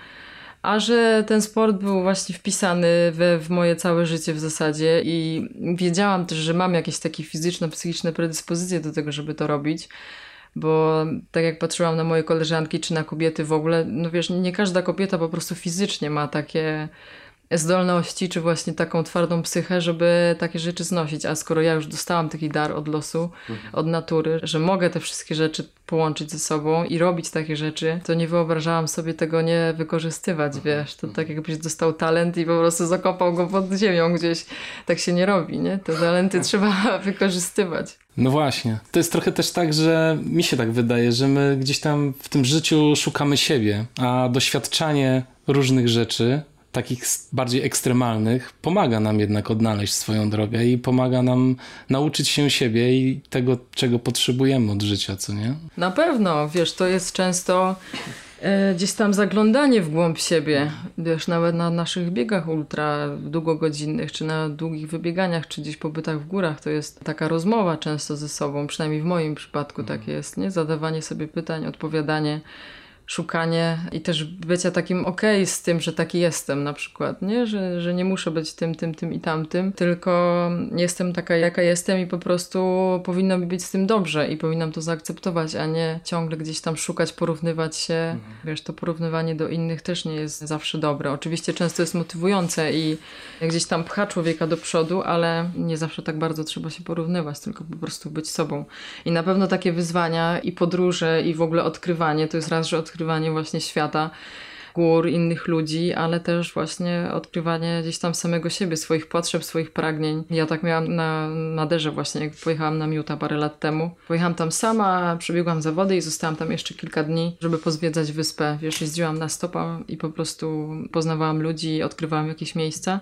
A że ten sport był właśnie wpisany we, w moje całe życie w zasadzie i wiedziałam też, że mam jakieś takie fizyczno-psychiczne predyspozycje do tego, żeby to robić, bo tak jak patrzyłam na moje koleżanki czy na kobiety w ogóle, no wiesz, nie każda kobieta po prostu fizycznie ma takie zdolności, czy właśnie taką twardą psychę, żeby takie rzeczy znosić. A skoro ja już dostałam taki dar od losu, mhm. od natury, że mogę te wszystkie rzeczy połączyć ze sobą i robić takie rzeczy, to nie wyobrażałam sobie tego nie wykorzystywać, mhm. wiesz. To tak jakbyś dostał talent i po prostu zakopał go pod ziemią gdzieś. Tak się nie robi, nie? Te talenty trzeba wykorzystywać. No właśnie. To jest trochę też tak, że mi się tak wydaje, że my gdzieś tam w tym życiu szukamy siebie, a doświadczanie różnych rzeczy takich bardziej ekstremalnych pomaga nam jednak odnaleźć swoją drogę i pomaga nam nauczyć się siebie i tego, czego potrzebujemy od życia, co nie? Na pewno, wiesz, to jest często e, gdzieś tam zaglądanie w głąb siebie, wiesz, nawet na naszych biegach ultra długogodzinnych, czy na długich wybieganiach, czy gdzieś pobytach w górach, to jest taka rozmowa często ze sobą, przynajmniej w moim przypadku tak jest, nie? Zadawanie sobie pytań, odpowiadanie szukanie i też bycia takim okej okay z tym, że taki jestem na przykład, nie? Że, że nie muszę być tym, tym, tym i tamtym, tylko jestem taka, jaka jestem i po prostu powinno mi być z tym dobrze i powinnam to zaakceptować, a nie ciągle gdzieś tam szukać, porównywać się. Mhm. Wiesz, to porównywanie do innych też nie jest zawsze dobre. Oczywiście często jest motywujące i gdzieś tam pcha człowieka do przodu, ale nie zawsze tak bardzo trzeba się porównywać, tylko po prostu być sobą. I na pewno takie wyzwania i podróże i w ogóle odkrywanie to jest raz, że odkrywanie odkrywanie właśnie świata, gór, innych ludzi, ale też właśnie odkrywanie gdzieś tam samego siebie, swoich potrzeb, swoich pragnień. Ja tak miałam na Maderze właśnie, jak pojechałam na Miuta parę lat temu. Pojechałam tam sama, przebiegłam zawody i zostałam tam jeszcze kilka dni, żeby pozwiedzać wyspę. Wiesz, jeździłam na stopa i po prostu poznawałam ludzi, odkrywałam jakieś miejsca.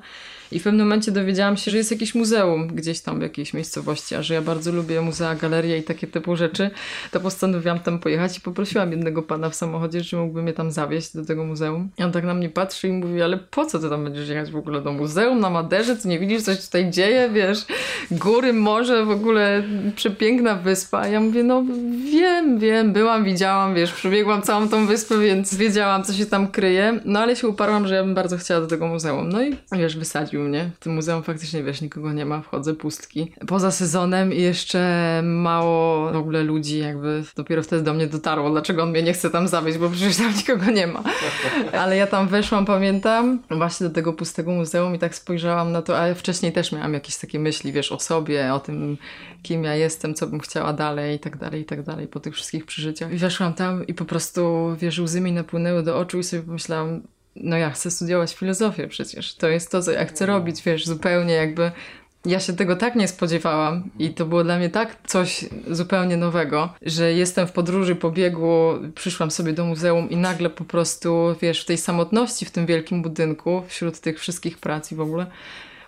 I w pewnym momencie dowiedziałam się, że jest jakieś muzeum gdzieś tam w jakiejś miejscowości, a że ja bardzo lubię muzea, galerie i takie typu rzeczy, to postanowiłam tam pojechać i poprosiłam jednego pana w samochodzie, czy mógłby mnie tam zawieźć do tego muzeum. I on tak na mnie patrzy i mówi, ale po co ty tam będziesz jechać w ogóle do muzeum na Maderze? Ty nie widzisz, coś tutaj dzieje, wiesz? Góry, morze, w ogóle przepiękna wyspa. Ja mówię, no wiem, wiem, byłam, widziałam, wiesz, przebiegłam całą tą wyspę, więc wiedziałam, co się tam kryje. No ale się uparłam, że ja bym bardzo chciała do tego muzeum. No i wiesz, wysadził mnie. W tym muzeum faktycznie, wiesz, nikogo nie ma, wchodzę, pustki. Poza sezonem i jeszcze mało w ogóle ludzi, jakby dopiero wtedy do mnie dotarło, dlaczego on mnie nie chce tam zawieźć, bo przecież tam nikogo nie ma. Ale ja tam weszłam, pamiętam, właśnie do tego pustego muzeum i tak spojrzałam na to, ale wcześniej też miałam jakieś takie myśli, wiesz, o sobie, o tym, kim ja jestem, co bym chciała dalej i tak dalej, i tak dalej, po tych wszystkich przeżyciach. I weszłam tam i po prostu, wiesz, łzy mi napłynęły do oczu i sobie pomyślałam, no ja chcę studiować filozofię przecież. To jest to, co ja chcę robić, wiesz, zupełnie jakby ja się tego tak nie spodziewałam i to było dla mnie tak coś zupełnie nowego, że jestem w podróży po biegu, przyszłam sobie do muzeum i nagle po prostu, wiesz, w tej samotności w tym wielkim budynku, wśród tych wszystkich prac i w ogóle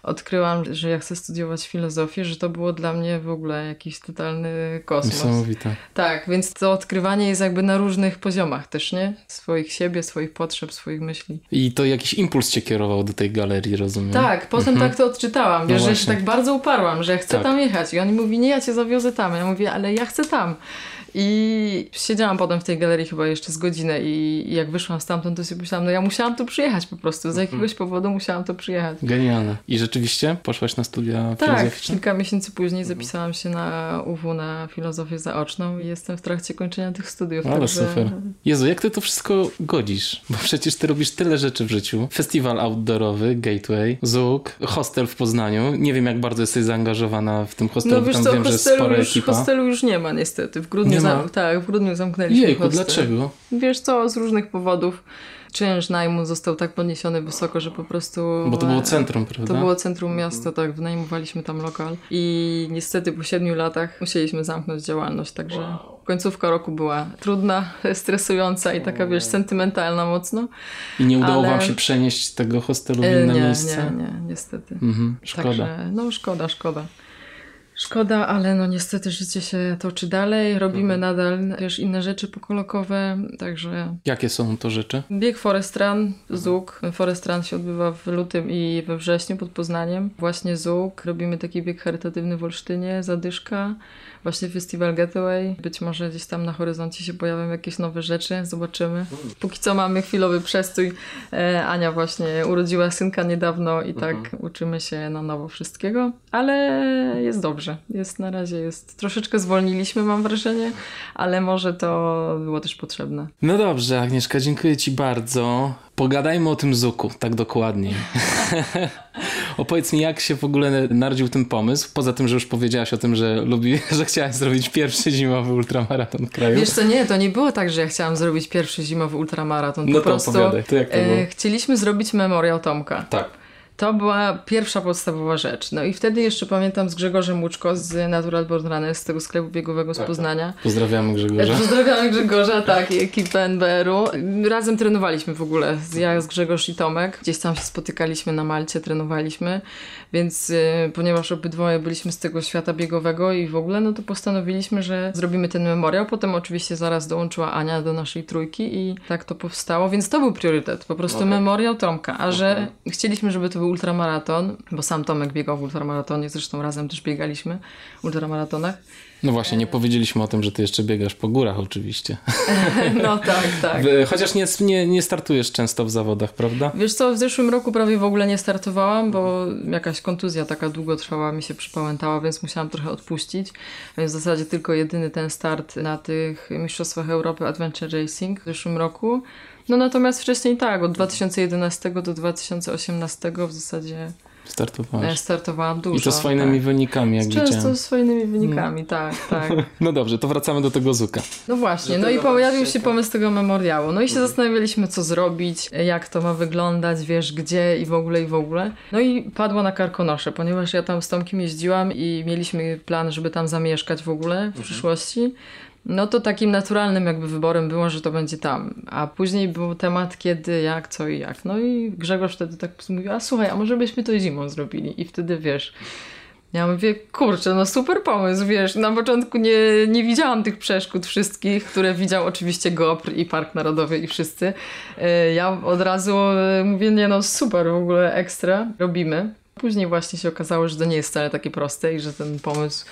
odkryłam, że ja chcę studiować filozofię, że to było dla mnie w ogóle jakiś totalny kosmos. Niesamowite. Tak, więc to odkrywanie jest jakby na różnych poziomach też, nie? Swoich siebie, swoich potrzeb, swoich myśli. I to jakiś impuls cię kierował do tej galerii, rozumiem? Tak, potem mhm. tak to odczytałam, wiesz, no że się tak bardzo uparłam, że chcę tak. tam jechać i on mówi, nie, ja cię zawiozę tam. Ja mówię, ale ja chcę tam. I siedziałam potem w tej galerii chyba jeszcze z godzinę i, jak wyszłam stamtąd, to sobie myślałam, no ja musiałam tu przyjechać po prostu. Z mhm. jakiegoś powodu musiałam to przyjechać. Genialne. I rzeczywiście poszłaś na studia tak, filozoficzne? kilka miesięcy później mhm. zapisałam się na UW na filozofię zaoczną i jestem w trakcie kończenia tych studiów. Ale także... super. Jezu, jak ty to wszystko godzisz? Bo przecież ty robisz tyle rzeczy w życiu. Festiwal outdoorowy, Gateway, ZUK, hostel w Poznaniu. Nie wiem, jak bardzo jesteś zaangażowana w tym hostelu. No wiesz Tam co, wiem, hostelu, że już, hostelu już nie ma niestety. W grudniu zam- tak, w grudniu zamknęliśmy Jejku, hostel. dlaczego? Wiesz co, z różnych powodów. Czynsz najmu został tak podniesiony wysoko, że po prostu... Bo to było centrum, prawda? To było centrum miasta, tak, wynajmowaliśmy tam lokal i niestety po siedmiu latach musieliśmy zamknąć działalność, także wow. końcówka roku była trudna, stresująca i taka, wiesz, sentymentalna mocno. I nie udało ale... wam się przenieść tego hostelu w inne nie, miejsce? Nie, nie, niestety. Mhm, szkoda. Także, no szkoda, szkoda. Szkoda, ale no niestety życie się toczy dalej. Robimy mhm. nadal też inne rzeczy pokolokowe, także... Jakie są to rzeczy? Bieg Forest Run, ZUK. Forest Run się odbywa w lutym i we wrześniu pod Poznaniem. Właśnie ZUK. Robimy taki bieg charytatywny w Olsztynie, Zadyszka właśnie Festival Getaway. Być może gdzieś tam na horyzoncie się pojawią jakieś nowe rzeczy, zobaczymy. Póki co mamy chwilowy przestój. E, Ania właśnie urodziła synka niedawno i tak mhm. uczymy się na nowo wszystkiego, ale jest dobrze. Jest na razie jest troszeczkę zwolniliśmy, mam wrażenie, ale może to było też potrzebne. No dobrze, Agnieszka, dziękuję Ci bardzo. Pogadajmy o tym Zuku, tak dokładnie. Opowiedz mi, jak się w ogóle narodził ten pomysł, poza tym, że już powiedziałaś o tym, że lubi, że chciałaś zrobić pierwszy zimowy ultramaraton kraju. Wiesz co, nie, to nie było tak, że ja chciałam zrobić pierwszy zimowy ultramaraton. Po no to prostu opowiadaj, to jak to było? E, chcieliśmy zrobić memoriał Tomka. Tak. To była pierwsza podstawowa rzecz. No i wtedy jeszcze pamiętam z Grzegorzem Łuczko z Natural Born Runners, z tego sklepu biegowego z Tak, Poznania. Pozdrawiamy Grzegorza. Pozdrawiamy Grzegorza, tak, i ekipę NBR-u. Razem trenowaliśmy w ogóle, ja z Grzegorz i Tomek. Gdzieś tam się spotykaliśmy na Malcie, trenowaliśmy, więc y, ponieważ obydwoje byliśmy z tego świata biegowego i w ogóle, no to postanowiliśmy, że zrobimy ten memoriał. Potem oczywiście zaraz dołączyła Ania do naszej trójki i tak to powstało, więc to był priorytet, po prostu Okej. memoriał Tomka. A że chcieliśmy, żeby to był ultramaraton, bo sam Tomek biegał w ultramaratonie, zresztą razem też biegaliśmy w ultramaratonach. No właśnie, nie powiedzieliśmy o tym, że ty jeszcze biegasz po górach oczywiście. No tak, tak. Chociaż nie, nie, nie startujesz często w zawodach, prawda? Wiesz co, w zeszłym roku prawie w ogóle nie startowałam, bo jakaś kontuzja taka długotrwała mi się przypałętała, więc musiałam trochę odpuścić. Więc w zasadzie tylko jedyny ten start na tych Mistrzostwach Europy Adventure Racing w zeszłym roku. No natomiast wcześniej tak, od 2011 do 2018 w zasadzie E, startowałam dużo. I to z fajnymi tak. wynikami, jak Często widziałem. z fajnymi wynikami, tak, tak. No dobrze, to wracamy do tego Zuka. No właśnie, no i pojawił się pomysł tego memoriału. No i się zastanawialiśmy, co zrobić, jak to ma wyglądać, wiesz, gdzie i w ogóle, i w ogóle. No i padło na Karkonosze, ponieważ ja tam z Tomkiem jeździłam i mieliśmy plan, żeby tam zamieszkać w ogóle w przyszłości. No to takim naturalnym jakby wyborem było, że to będzie tam. A później był temat kiedy, jak, co i jak. No i Grzegorz wtedy tak mówił, a słuchaj, a może byśmy to zimą zrobili? I wtedy, wiesz... Ja mówię, kurczę, no super pomysł, wiesz, na początku nie, nie widziałam tych przeszkód wszystkich, które widział oczywiście GOPR i Park Narodowy i wszyscy. E, Ja od razu e, mówię, nie no super, w ogóle ekstra, robimy. Później właśnie się okazało, że to nie jest wcale takie proste i że ten pomysł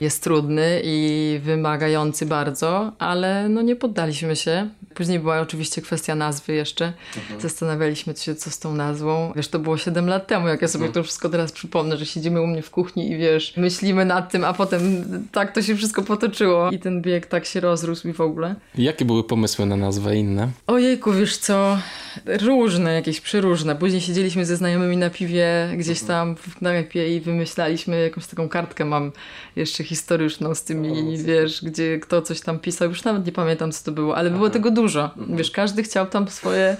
jest trudny i wymagający bardzo, ale no nie poddaliśmy się. Później była oczywiście kwestia nazwy jeszcze. Zastanawialiśmy się, co z tą nazwą. Wiesz, to było 7 lat temu, jak ja sobie to wszystko teraz przypomnę, że siedzimy u mnie w kuchni i wiesz, myślimy nad tym, a potem tak to się wszystko potoczyło i ten bieg tak się rozrósł i w ogóle. Jakie były pomysły na nazwę inne? Ojejku, wiesz co, różne, jakieś przeróżne. Później siedzieliśmy ze znajomymi na piwie gdzieś tam w knajpie i wymyślaliśmy jakąś taką kartkę mam jeszcze historyczną z tymi, wiesz, gdzie kto coś tam pisał. Już nawet nie pamiętam, co to było, ale było tego dużo. Wiesz, każdy chciał tam swoje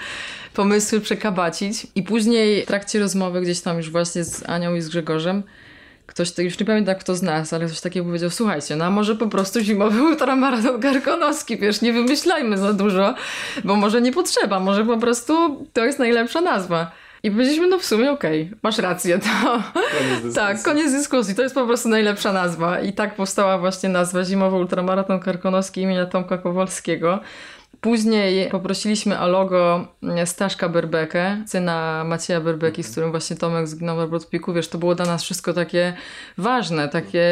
pomysły przekabacić i później w trakcie rozmowy gdzieś tam już właśnie z Anią i z Grzegorzem Ktoś, to już nie pamiętam kto z nas, ale ktoś takiego powiedział, słuchajcie, no a może po prostu zimowy ultramaraton karkonoski, wiesz, nie wymyślajmy za dużo, bo może nie potrzeba, może po prostu to jest najlepsza nazwa. I powiedzieliśmy, no w sumie okej, masz rację, to tak, koniec dyskusji, to jest po prostu najlepsza nazwa. I tak powstała właśnie nazwa Zimowy Ultramaraton Karkonoski imienia Tomka Kowalskiego. Później poprosiliśmy o logo Staszka Berbekę, syna Macieja Berbeki, z którym właśnie Tomek zginął na Brodpiku. Wiesz, to było dla nas wszystko takie ważne, takie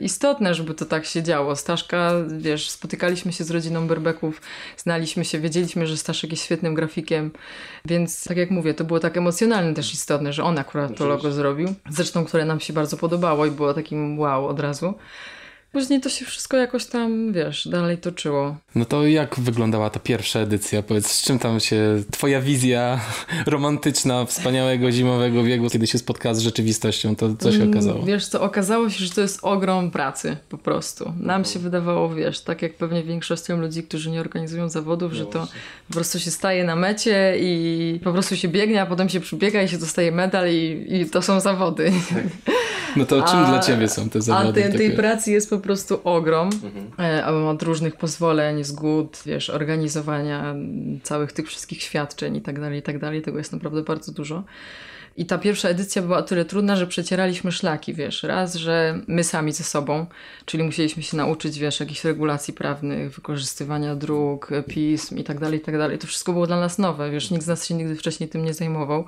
istotne, żeby to tak się działo. Staszka, wiesz, spotykaliśmy się z rodziną Berbeków, znaliśmy się, wiedzieliśmy, że Staszek jest świetnym grafikiem, więc tak jak mówię, to było tak emocjonalne też istotne, że on akurat to logo zrobił. Zresztą, które nam się bardzo podobało i było takim wow od razu. Później to się wszystko jakoś tam, wiesz, dalej toczyło. No to jak wyglądała ta pierwsza edycja? Powiedz, z czym tam się twoja wizja romantyczna, wspaniałego zimowego biegu, kiedy się spotkała z rzeczywistością, to co się Mm, okazało? Wiesz co, okazało się, że to jest ogrom pracy po prostu. Nam się wydawało, wiesz, tak jak pewnie większością ludzi, którzy nie organizują zawodów, że to po prostu się staje na mecie i po prostu się biegnie, a potem się przybiega i się dostaje medal i, i to są zawody. No to czym A- dla ciebie są te zawody? A tej, pracy jest po prostu ogrom. E, Od różnych pozwoleń, zgód, wiesz, organizowania mm, całych tych wszystkich świadczeń i tak dalej, i tak dalej. Tego jest naprawdę bardzo dużo. I ta pierwsza edycja była o tyle trudna, że przecieraliśmy szlaki, wiesz. Raz, że my sami ze sobą, czyli musieliśmy się nauczyć, wiesz, jakichś regulacji prawnych, wykorzystywania dróg, pism i tak dalej, i tak dalej. To wszystko było dla nas nowe, wiesz, nikt z nas się nigdy wcześniej tym nie zajmował,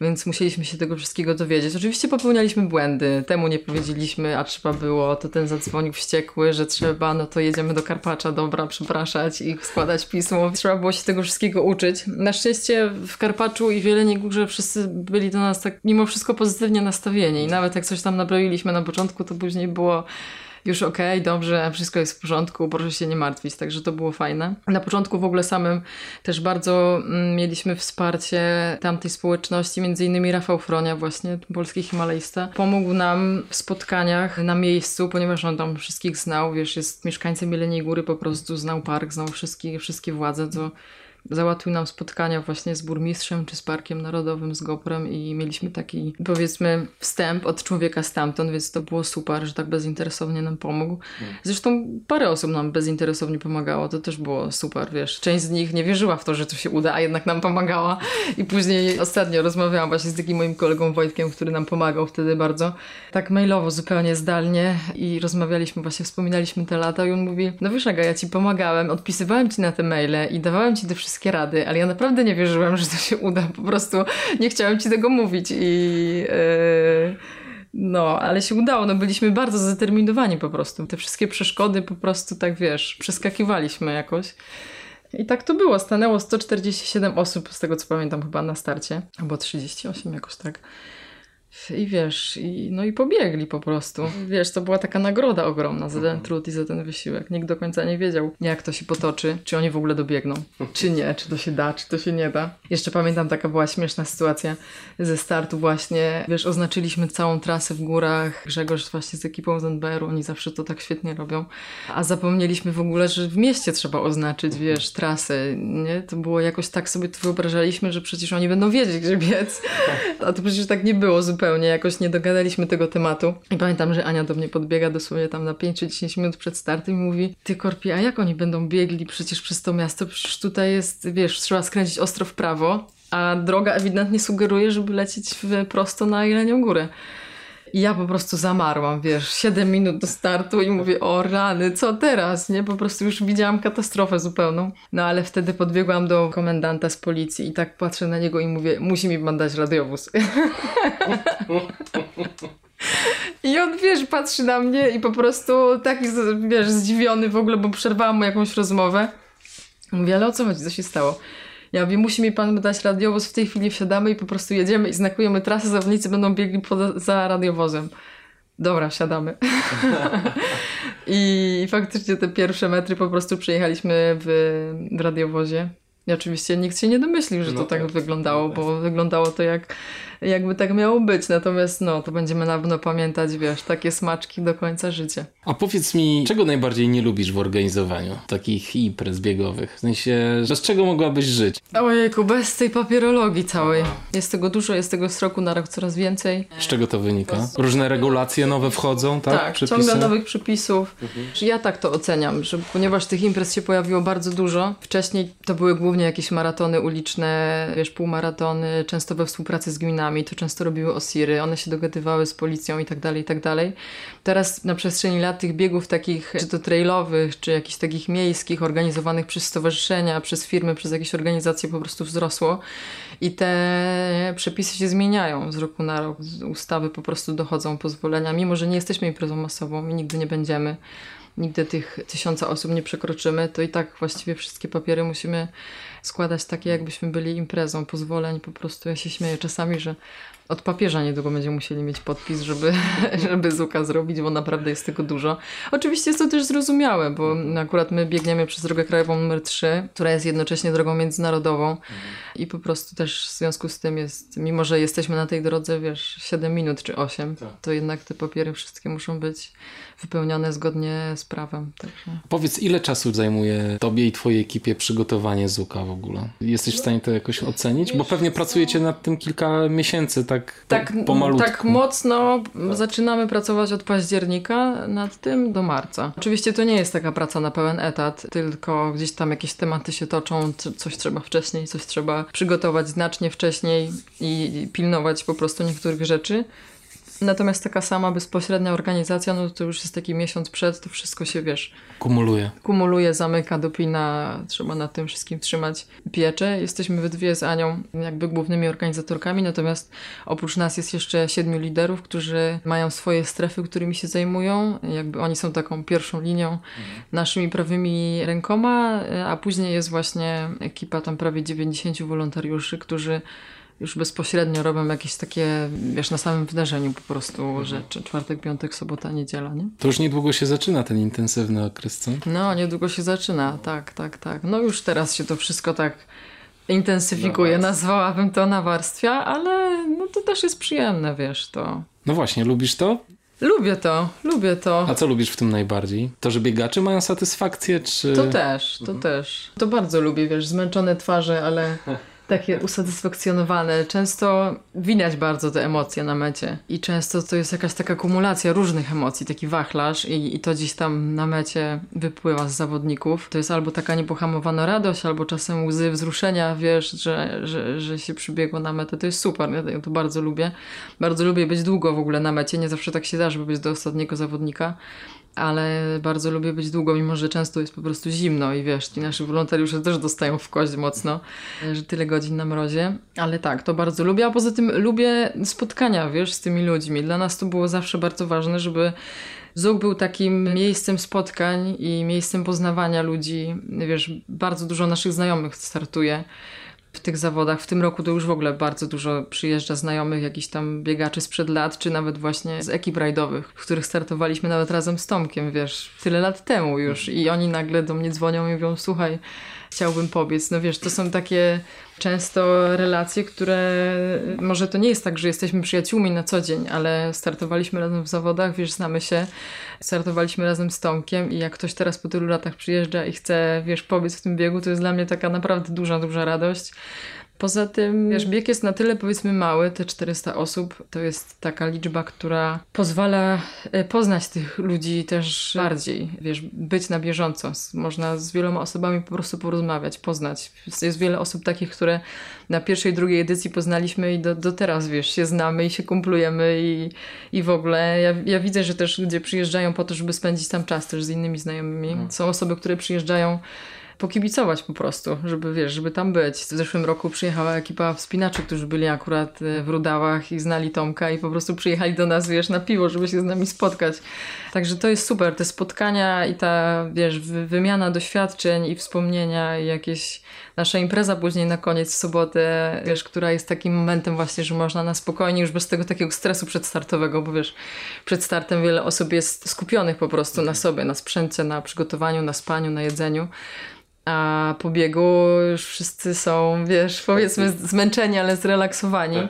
więc musieliśmy się tego wszystkiego dowiedzieć. Oczywiście popełnialiśmy błędy, temu nie powiedzieliśmy, a trzeba było, to ten zadzwonił wściekły, że trzeba, no to jedziemy do Karpacza, dobra, przepraszać i składać pismo. Trzeba było się tego wszystkiego uczyć. Na szczęście w Karpaczu i w Jeleniej Górze wszyscy byli do nas tak mimo wszystko pozytywnie nastawieni i nawet jak coś tam nabroiliśmy na początku, to później było już okej, dobrze, wszystko jest w porządku, proszę się nie martwić, także to było fajne. Na początku w ogóle samym też bardzo mm, mieliśmy wsparcie tamtej społeczności, między innymi Rafał Fronia właśnie, polski himalajsta, pomógł nam w spotkaniach na miejscu, ponieważ on tam wszystkich znał, wiesz, jest mieszkańcem Jeleniej Góry, po prostu znał park, znał wszystkie, wszystkie władze, to załatwił nam spotkania właśnie z burmistrzem czy z Parkiem Narodowym, z Goprem i mieliśmy taki, powiedzmy, wstęp od człowieka stamtąd, więc to było super, że tak bezinteresownie nam pomógł. Zresztą parę osób nam bezinteresownie pomagało, to też było super, wiesz. Część z nich nie wierzyła w to, że to się uda, a jednak nam pomagała i później ostatnio rozmawiałam właśnie z takim moim kolegą Wojtkiem, który nam pomagał wtedy bardzo, tak mailowo, zupełnie zdalnie i rozmawialiśmy, właśnie wspominaliśmy te lata i on mówi, no wiesz Aga, ja ci pomagałem, odpisywałem ci na te maile i dawałem ci te wszystkie rady, ale ja naprawdę nie wierzyłem, że to się uda, po prostu nie chciałem ci tego mówić i... Yy... No, ale się udało, no byliśmy bardzo zdeterminowani po prostu. Te wszystkie przeszkody po prostu tak, wiesz, przeskakiwaliśmy jakoś. I tak to było. Stanęło 147 osób, z tego co pamiętam, chyba na starcie. Albo 38 jakoś tak. I wiesz, i, no i pobiegli po prostu. Wiesz, to była taka nagroda ogromna za ten trud i za ten wysiłek. Nikt do końca nie wiedział, jak to się potoczy, czy oni w ogóle dobiegną, czy nie, czy to się da, czy to się nie da. Jeszcze pamiętam, taka była śmieszna sytuacja ze startu właśnie. Wiesz, oznaczyliśmy całą trasę w górach. Grzegorz właśnie z ekipą ZNBR-u, oni zawsze to tak świetnie robią. A zapomnieliśmy w ogóle, że w mieście trzeba oznaczyć, wiesz, trasę, nie? To było jakoś tak sobie to wyobrażaliśmy, że przecież oni będą wiedzieć, gdzie biec. A to przecież tak nie było zupełnie zupełnie, jakoś nie dogadaliśmy tego tematu. I pamiętam, że Ania do mnie podbiega dosłownie tam na 5 czy 10 minut przed startem i mówi, ty Korpi, a jak oni będą biegli przecież przez to miasto? Przecież tutaj jest, wiesz, trzeba skręcić ostro w prawo, a droga ewidentnie sugeruje, żeby lecieć prosto na Jelenią Górę. I ja po prostu zamarłam, wiesz, 7 minut do startu i mówię, o rany, co teraz, nie? Po prostu już widziałam katastrofę zupełną. No ale wtedy podbiegłam do komendanta z policji i tak patrzę na niego i mówię, musi mi pan dać radiowóz. I on, wiesz, patrzy na mnie i po prostu taki, wiesz, zdziwiony w ogóle, bo przerwałam mu jakąś rozmowę. Mówię, ale o co chodzi, co się stało? Ja mówię, musi mi pan dać radiowóz, w tej chwili wsiadamy i po prostu jedziemy i znakujemy trasę, zawodnicy będą biegli pod, za radiowozem. Dobra, siadamy. I faktycznie te pierwsze metry po prostu przejechaliśmy w, w radiowozie. I oczywiście nikt się nie domyślił, że no to tak, tak wyglądało, bo wyglądało to jak jakby tak miało być. Natomiast no, to będziemy na pewno pamiętać, wiesz, takie smaczki do końca życia. A powiedz mi, czego najbardziej nie lubisz w organizowaniu takich imprez biegowych? W sensie, bez czego mogłabyś żyć? Ojejku, bez tej papierologii całej. Jest tego dużo, jest tego z roku na rok coraz więcej. Z czego to wynika? Różne regulacje nowe wchodzą, tak? Tak, Przepisy? ciągle nowych przepisów. Mhm. Ja tak to oceniam, że ponieważ tych imprez się pojawiło bardzo dużo, wcześniej to były głównie jakieś maratony uliczne, wiesz, półmaratony, często we współpracy z gminami to często robiły Osiry, one się dogadywały z policją i tak dalej, i tak dalej. Teraz na przestrzeni lat tych biegów takich, czy to trailowych, czy jakichś takich miejskich, organizowanych przez stowarzyszenia, przez firmy, przez jakieś organizacje po prostu wzrosło i te przepisy się zmieniają z roku na rok. Ustawy po prostu dochodzą pozwolenia, mimo że nie jesteśmy imprezą masową i nigdy nie będziemy nigdy tych tysiąca osób nie przekroczymy, to i tak właściwie wszystkie papiery musimy składać takie, jakbyśmy byli imprezą pozwoleń. Po prostu ja się śmieję czasami, że od papieża niedługo będziemy musieli mieć podpis, żeby, żeby Zuka zrobić, bo naprawdę jest tego dużo. Oczywiście jest to też zrozumiałe, bo akurat my biegniemy przez drogę krajową numer 3, która jest jednocześnie drogą międzynarodową mhm. i po prostu też w związku z tym jest, mimo że jesteśmy na tej drodze, wiesz, 7 minut czy 8, tak. to jednak te papiery wszystkie muszą być wypełnione zgodnie z prawem. Także. Powiedz, ile czasu zajmuje tobie i twojej ekipie przygotowanie Zuka w ogóle? Jesteś w stanie to jakoś ocenić? Bo pewnie pracujecie nad tym kilka miesięcy, tak tak, tak pomalutku. Tak mocno zaczynamy pracować od października nad tym do marca. Oczywiście to nie jest taka praca na pełen etat, tylko gdzieś tam jakieś tematy się toczą, coś trzeba wcześniej, coś trzeba przygotować znacznie wcześniej i pilnować po prostu niektórych rzeczy. Natomiast taka sama bezpośrednia organizacja, no to już jest taki miesiąc przed, to wszystko się, wiesz... Kumuluje. Kumuluje, zamyka, dopina, trzeba nad tym wszystkim trzymać pieczę. Jesteśmy we dwie z Anią jakby głównymi organizatorkami, natomiast oprócz nas jest jeszcze siedmiu liderów, którzy mają swoje strefy, którymi się zajmują. Jakby oni są taką pierwszą linią, mhm. naszymi prawymi rękoma, a później jest właśnie ekipa tam prawie 90 wolontariuszy, którzy już bezpośrednio robią jakieś takie, wiesz, na samym wydarzeniu po prostu mhm. rzeczy. Czwartek, piątek, sobota, niedziela, nie? To już niedługo się zaczyna ten intensywny okres, co? No, niedługo się zaczyna, tak, tak, tak. No już teraz się to wszystko tak intensyfikuje, nazwałabym to nawarstwia, ale no to też jest przyjemne, wiesz, to. No właśnie, lubisz to? Lubię to, lubię to. A co lubisz w tym najbardziej? To, że biegacze mają satysfakcję, czy... To też, to też. To bardzo lubię, wiesz, zmęczone twarze, ale takie usatysfakcjonowane. Często widać bardzo te emocje na mecie i często to jest jakaś taka kumulacja różnych emocji, taki wachlarz i, i to gdzieś tam na mecie wypływa z zawodników. To jest albo taka niepohamowana radość, albo czasem łzy wzruszenia, wiesz, że, że, że się przybiegło na metę. To jest super, ja to bardzo lubię. Bardzo lubię być długo w ogóle na mecie, nie zawsze tak się da, żeby być do ostatniego zawodnika ale bardzo lubię być długo, mimo że często jest po prostu zimno i wiesz, ci nasi wolontariusze też dostają w kość mocno, że tyle godzin na mrozie, ale tak, to bardzo lubię, a poza tym lubię spotkania, wiesz, z tymi ludźmi. Dla nas to było zawsze bardzo ważne, żeby ZUK był takim miejscem spotkań i miejscem poznawania ludzi. Wiesz, bardzo dużo naszych znajomych startuje w tych zawodach. W tym roku to już w ogóle bardzo dużo przyjeżdża znajomych, jakichś tam biegaczy sprzed lat, czy nawet właśnie z ekip rajdowych, w których startowaliśmy nawet razem z Tomkiem, wiesz, tyle lat temu już. I oni nagle do mnie dzwonią i mówią, słuchaj, chciałbym pobiec. No wiesz, to są takie często relacje, które może to nie jest tak, że jesteśmy przyjaciółmi na co dzień, ale startowaliśmy razem w zawodach, wiesz, znamy się, startowaliśmy razem z Tomkiem i jak ktoś teraz po tylu latach przyjeżdża i chce, wiesz, pobiec w tym biegu, to jest dla mnie taka naprawdę duża, duża radość. Poza tym, wiesz, bieg jest na tyle powiedzmy mały, te 400 osób to jest taka liczba, która pozwala e, poznać tych ludzi też bardziej, wiesz, być na bieżąco. Można z wieloma osobami po prostu porozmawiać, poznać. Jest wiele osób takich, które na pierwszej, drugiej edycji poznaliśmy i do, do teraz, wiesz, się znamy i się kumplujemy i, i w ogóle ja, ja widzę, że też ludzie przyjeżdżają po to, żeby spędzić tam czas też z innymi znajomymi. Mhm. Są osoby, które przyjeżdżają pokibicować po prostu, żeby wiesz, żeby tam być. W zeszłym roku przyjechała ekipa wspinaczy, którzy byli akurat e, w Rudałach i znali Tomka i po prostu przyjechali do nas, wiesz, na piwo, żeby się z nami spotkać. Także to jest super, te spotkania i ta, wiesz, wymiana doświadczeń i wspomnienia i jakieś nasza impreza później na koniec w sobotę, wiesz, która jest takim momentem właśnie, że można na spokojnie, już bez tego takiego stresu przedstartowego, bo wiesz, przed startem wiele osób jest skupionych po prostu na sobie, na sprzęcie, na przygotowaniu, na spaniu, na jedzeniu a po biegu już wszyscy są, wiesz, powiedzmy zmęczeni, ale zrelaksowani. Tak.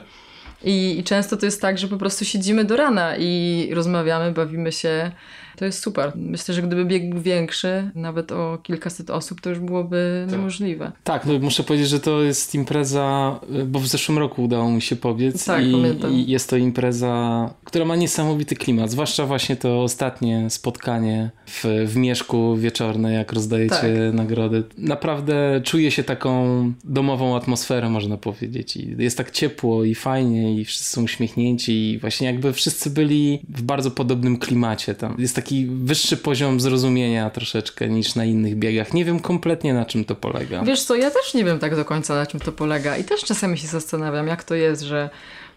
I, I często to jest tak, że po prostu siedzimy do rana i rozmawiamy, bawimy się. To jest super. Myślę, że gdyby bieg był większy, nawet o kilkaset osób, to już byłoby tak. niemożliwe. Tak, no muszę powiedzieć, że to jest impreza, bo w zeszłym roku udało mi się pobiec tak, i, pamiętam. i jest to impreza, która ma niesamowity klimat, zwłaszcza właśnie to ostatnie spotkanie w, w Mieszku wieczorne, jak rozdajecie tak. nagrody. Naprawdę czuję się taką domową atmosferę, można powiedzieć. I jest tak ciepło i fajnie i wszyscy są uśmiechnięci i właśnie jakby wszyscy byli w bardzo podobnym klimacie tam. Jest taki taki wyższy poziom zrozumienia troszeczkę niż na innych biegach. Nie wiem kompletnie na czym to polega. Wiesz co, ja też nie wiem tak do końca na czym to polega i też czasami się zastanawiam, jak to jest, że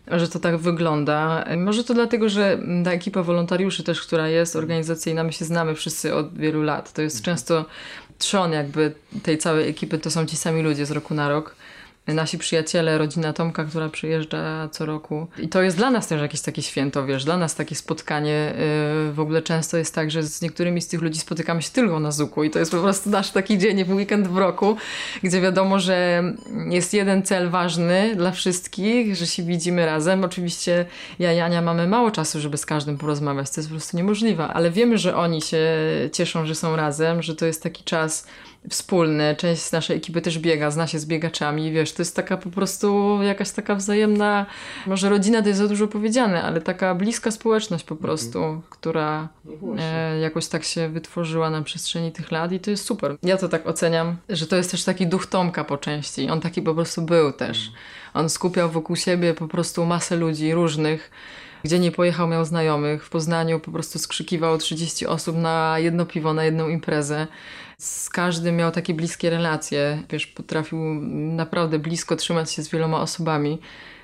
że to tak wygląda. Może to dlatego, że ta ekipa wolontariuszy też, która jest organizacyjna, my się znamy wszyscy od wielu lat. To jest często trzon jakby tej całej ekipy, to są ci sami ludzie z roku na rok nasi przyjaciele, rodzina Tomka, która przyjeżdża co roku. I to jest dla nas też jakieś takie święto, wiesz, dla nas takie spotkanie. Yy, w ogóle często jest tak, że z niektórymi z tych ludzi spotykamy się tylko na Zuku i to jest po prostu nasz taki dzień w weekend w roku, gdzie wiadomo, że jest jeden cel ważny dla wszystkich, że się widzimy razem. Oczywiście ja i Ania mamy mało czasu, żeby z każdym porozmawiać, to jest po prostu niemożliwe, ale wiemy, że oni się cieszą, że są razem, że to jest taki czas wspólny. Część z naszej ekipy też biega, zna się z biegaczami, wiesz, to jest taka po prostu jakaś taka wzajemna, może rodzina to jest za dużo powiedziane, ale taka bliska społeczność po prostu, mhm. która no e, jakoś tak się wytworzyła na przestrzeni tych lat i to jest super. Ja to tak oceniam, że to jest też taki duch Tomka po części. On taki po prostu był też. Mhm. On skupiał wokół siebie po prostu masę ludzi różnych, gdzie nie pojechał, miał znajomych. W Poznaniu po prostu skrzykiwał 30 osób na jedno piwo, na jedną imprezę z każdym miał takie bliskie relacje. Wiesz, potrafił naprawdę blisko trzymać się z wieloma osobami.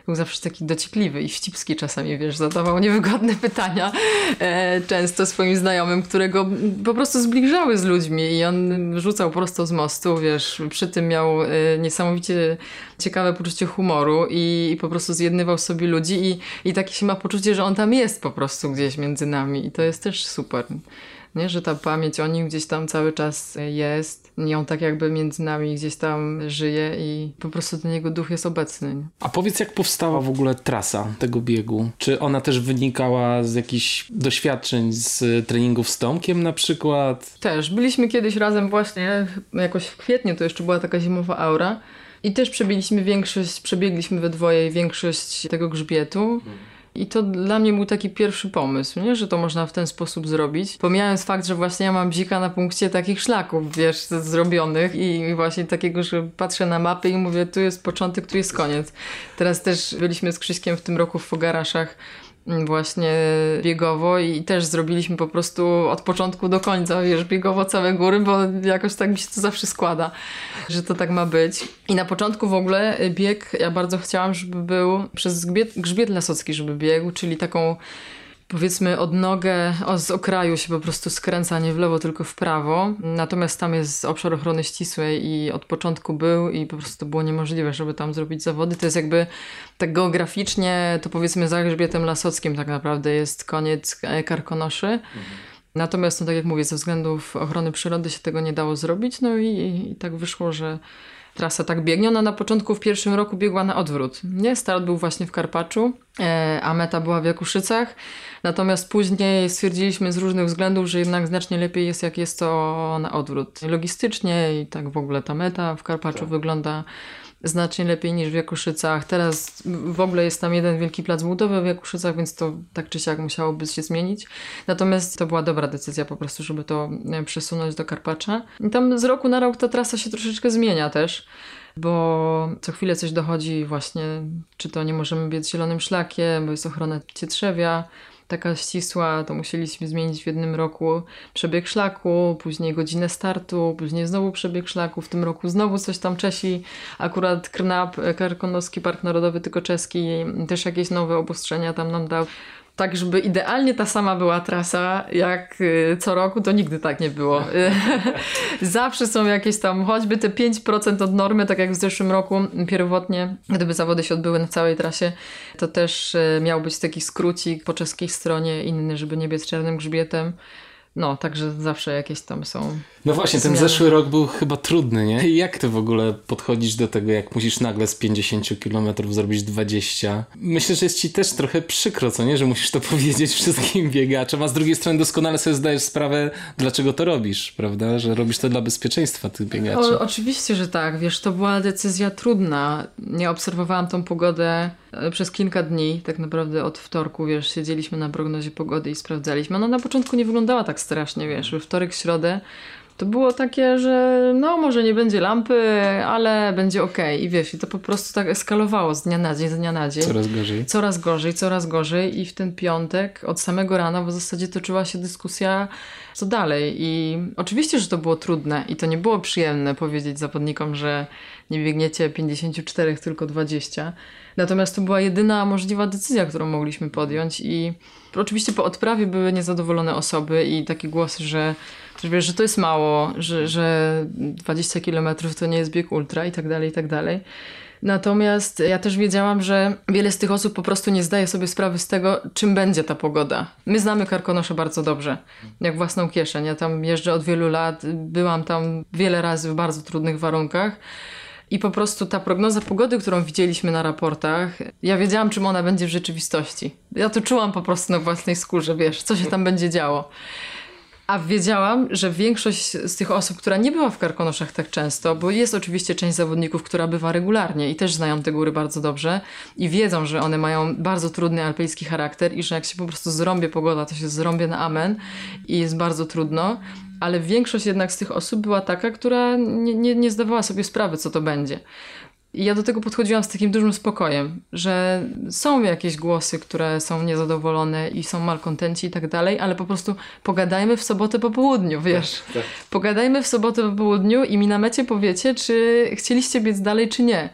Był zawsze taki dociekliwy i wścibski czasami, wiesz, zadawał niewygodne pytania e, często swoim znajomym, które go po prostu zbliżały z ludźmi i on rzucał prosto z mostu, wiesz, przy tym miał e, niesamowicie ciekawe poczucie humoru i, i, po prostu zjednywał sobie ludzi i, i takie się ma poczucie, że on tam jest po prostu gdzieś między nami i to jest też super nie? że ta pamięć o nim gdzieś tam cały czas jest. On tak jakby między nami gdzieś tam żyje i po prostu ten jego duch jest obecny. Nie? A powiedz, jak powstała w ogóle trasa tego biegu? Czy ona też wynikała z jakichś doświadczeń z treningów z Tomkiem na przykład? Też. Byliśmy kiedyś razem właśnie, jakoś w kwietniu to jeszcze była taka zimowa aura. I też przebiliśmy większość, przebiegliśmy we dwoje większość tego grzbietu. I to dla mnie był taki pierwszy pomysł, nie? że to można w ten sposób zrobić. Pomijając fakt, że właśnie ja mam bzika na punkcie takich szlaków, wiesz, zrobionych i właśnie takiego, że patrzę na mapy i mówię, tu jest początek, tu jest koniec. Teraz też byliśmy z Krzyśkiem w tym roku w Fogaraszach właśnie biegowo i też zrobiliśmy po prostu od początku do końca, wiesz, biegowo całe góry, bo jakoś tak mi się to zawsze składa, że to tak ma być. I na początku w ogóle bieg, ja bardzo chciałam, żeby był przez grzbiet, grzbiet lasocki, żeby biegł, czyli taką powiedzmy odnogę z okraju się po prostu skręca nie w lewo, tylko w prawo. Natomiast tam jest obszar ochrony ścisłej i od początku był i po prostu było niemożliwe, żeby tam zrobić zawody. To jest jakby tak geograficznie, to powiedzmy za grzbietem lasockim tak naprawdę jest koniec Karkonoszy. Mhm. Natomiast, no tak jak mówię, ze względów ochrony przyrody się tego nie dało zrobić, no i, i tak wyszło, że trasa tak biegnie. Ona na początku w pierwszym roku biegła na odwrót. Nie? Start był właśnie w Karpaczu, e, a meta była w Jakuszycach. Natomiast później stwierdziliśmy z różnych względów, że jednak znacznie lepiej jest, jak jest to na odwrót. Logistycznie i tak w ogóle ta meta w Karpaczu tak. wygląda znacznie lepiej niż w Jakuszycach. Teraz w ogóle jest tam jeden wielki plac budowy w Jakuszycach, więc to tak czy siak musiałoby się zmienić. Natomiast to była dobra decyzja po prostu, żeby to e, przesunąć do Karpacza. I tam z roku na rok ta trasa się troszeczkę zmienia też bo co chwilę coś dochodzi właśnie, czy to nie możemy biec zielonym szlakiem, bo jest ochrona cietrzewia, taka ścisła, to musieliśmy zmienić w jednym roku przebieg szlaku, później godzinę startu, później znowu przebieg szlaku, w tym roku znowu coś tam Czesi, akurat KRNAP, Karkonoski Park Narodowy, tylko czeski, też jakieś nowe obostrzenia tam nam dał tak, żeby idealnie ta sama była trasa jak y, co roku, to nigdy tak nie było. Zawsze są jakieś tam, choćby te 5% od normy, tak jak w zeszłym roku pierwotnie, gdyby zawody się odbyły na całej trasie, to też y, miał być taki skrócik po czeskiej stronie inny, żeby nie biec czarnym grzbietem. No, także zawsze jakieś tam są. No właśnie, zmiany. ten zeszły rok był chyba trudny, nie? Jak ty w ogóle podchodzisz do tego, jak musisz nagle z 50 km zrobić 20? Myślę, że jest ci też trochę przykro, co nie? Że musisz to powiedzieć wszystkim biegaczom, a z drugiej strony doskonale sobie zdajesz sprawę, dlaczego to robisz, prawda? Że robisz to dla bezpieczeństwa tych biegaczy. O, oczywiście, że tak. Wiesz, to była decyzja trudna. Nie obserwowałam tą pogodę przez kilka dni, tak naprawdę od wtorku, wiesz, siedzieliśmy na prognozie pogody i sprawdzaliśmy. Ona na początku nie wyglądała tak strasznie, wiesz, we wtorek, środę to było takie, że no może nie będzie lampy, ale będzie ok. I wiesz, i to po prostu tak eskalowało z dnia na dzień, z dnia na dzień. Coraz gorzej. Coraz gorzej, coraz gorzej i w ten piątek od samego rana w zasadzie toczyła się dyskusja co dalej. I oczywiście, że to było trudne i to nie było przyjemne powiedzieć zawodnikom, że nie biegniecie 54, tylko 20. Natomiast to była jedyna możliwa decyzja, którą mogliśmy podjąć i oczywiście po odprawie były niezadowolone osoby i takie głosy, że, że wiesz, że to jest mało, że, że 20 km to nie jest bieg ultra i tak dalej, i tak dalej. Natomiast ja też wiedziałam, że wiele z tych osób po prostu nie zdaje sobie sprawy z tego, czym będzie ta pogoda. My znamy Karkonosze bardzo dobrze, jak własną kieszeń. Ja tam jeżdżę od wielu lat, byłam tam wiele razy w bardzo trudnych warunkach. I po prostu ta prognoza pogody, którą widzieliśmy na raportach, ja wiedziałam, czym ona będzie w rzeczywistości. Ja to czułam po prostu na własnej skórze, wiesz, co się tam będzie działo. A wiedziałam, że większość z tych osób, która nie była w Karkonoszach tak często, bo jest oczywiście część zawodników, która bywa regularnie i też znają te góry bardzo dobrze i wiedzą, że one mają bardzo trudny alpejski charakter i że jak się po prostu zrąbie pogoda, to się zrąbie na amen i jest bardzo trudno. Ale większość jednak z tych osób była taka, która nie, nie, nie zdawała sobie sprawy, co to będzie. I ja do tego podchodziłam z takim dużym spokojem, że są jakieś głosy, które są niezadowolone i są malkontenci i tak dalej, ale po prostu pogadajmy w sobotę po południu, wiesz. Tak, tak. Pogadajmy w sobotę po południu i mi na mecie powiecie, czy chcieliście biec dalej, czy nie.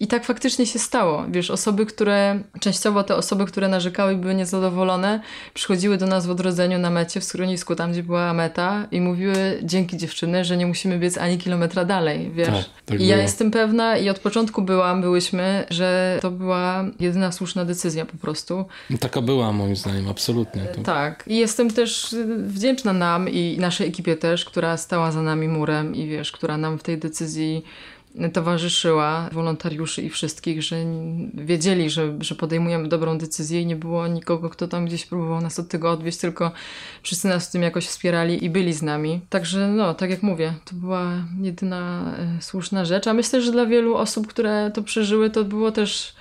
I tak faktycznie się stało. Wiesz, osoby, które, częściowo te osoby, które narzekały i były niezadowolone, przychodziły do nas w odrodzeniu na mecie, w schronisku, tam gdzie była meta i mówiły dzięki dziewczyny, że nie musimy biec ani kilometra dalej, wiesz. Tak, tak I ja jestem pewna i od początku byłam, byłyśmy, że to była jedyna słuszna decyzja po prostu. Taka była moim zdaniem, absolutnie. To... Tak. I jestem też wdzięczna nam i naszej ekipie też, która stała za nami murem i wiesz, która nam w tej decyzji towarzyszyła, wolontariuszy i wszystkich, że wiedzieli, że, że podejmujemy dobrą decyzję i nie było nikogo, kto tam gdzieś próbował nas od tego odwieźć, tylko wszyscy nas w tym jakoś wspierali i byli z nami. Także no, tak jak mówię, to była jedyna e, słuszna rzecz, a myślę, że dla wielu osób, które to przeżyły, to było też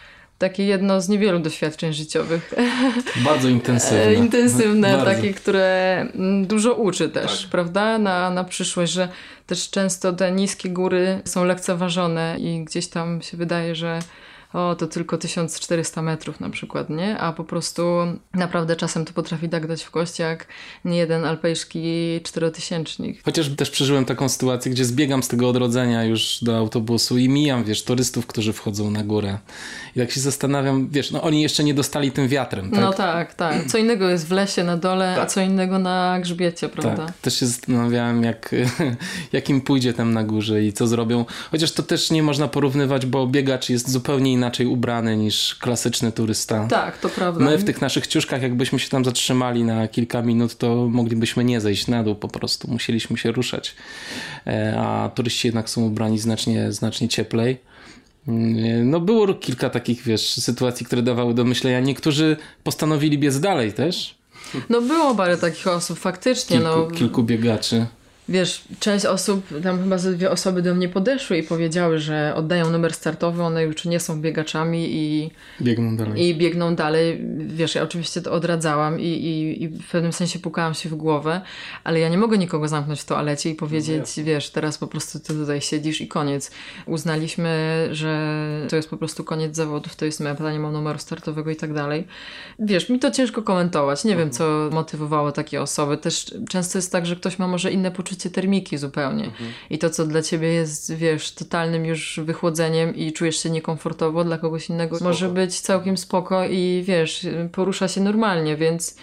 takie jedno z niewielu doświadczeń życiowych. Bardzo intensywne. intensywne, Bardzo. takie, które mm, dużo uczy też, tak. prawda? Na, na przyszłość, że też często te niskie góry są lekceważone i gdzieś tam się wydaje, że o, to tylko 1400 metrów na przykład, nie? A po prostu naprawdę czasem to potrafi tak dać w kość, jak nie jeden alpejski czterotysięcznik. Chociaż też przeżyłem taką sytuację, gdzie zbiegam z tego odrodzenia już do autobusu i mijam, wiesz, turystów, którzy wchodzą na górę. I tak się zastanawiam, wiesz, no oni jeszcze nie dostali tym wiatrem, tak? No tak, tak. Co innego jest w lesie na dole, tak. a co innego na grzbiecie, prawda? Tak. Też się zastanawiałem, jak, jak im pójdzie tam na górze i co zrobią. Chociaż to też nie można porównywać, bo biegacz jest zupełnie inny inaczej ubrany niż klasyczny turysta. Tak, to prawda. My w tych naszych ciuszkach, jakbyśmy się tam zatrzymali na kilka minut, to moglibyśmy nie zejść na dół po prostu. Musieliśmy się ruszać. E, a turyści jednak są ubrani znacznie, znacznie cieplej. Mm, no było kilka takich, wiesz, sytuacji, które dawały do myślenia. Niektórzy postanowili biec dalej też. No było parę takich osób, faktycznie. Kilku, no. kilku biegaczy. Wiesz, część osób, tam chyba ze dwie osoby do mnie podeszły i powiedziały, że oddają numer startowy, one już nie są biegaczami i biegną dalej. I biegną dalej. Wiesz, ja oczywiście to odradzałam i, i, i w pewnym sensie pukałam się w głowę, ale ja nie mogę nikogo zamknąć w toalecie i powiedzieć, no wiesz, teraz po prostu ty tutaj siedzisz i koniec. Uznaliśmy, że to jest po prostu koniec zawodów, to jest meta, nie mam numeru startowego i tak dalej. Wiesz, mi to ciężko komentować. Nie mhm. wiem, co motywowało takie osoby. Też często jest tak, że ktoś ma może inne poczucie poczucie termiki zupełnie. Mhm. I to, co dla ciebie jest, wiesz, totalnym już wychłodzeniem i czujesz się niekomfortowo, dla kogoś innego spoko. może być całkiem spoko i wiesz, porusza się normalnie, więc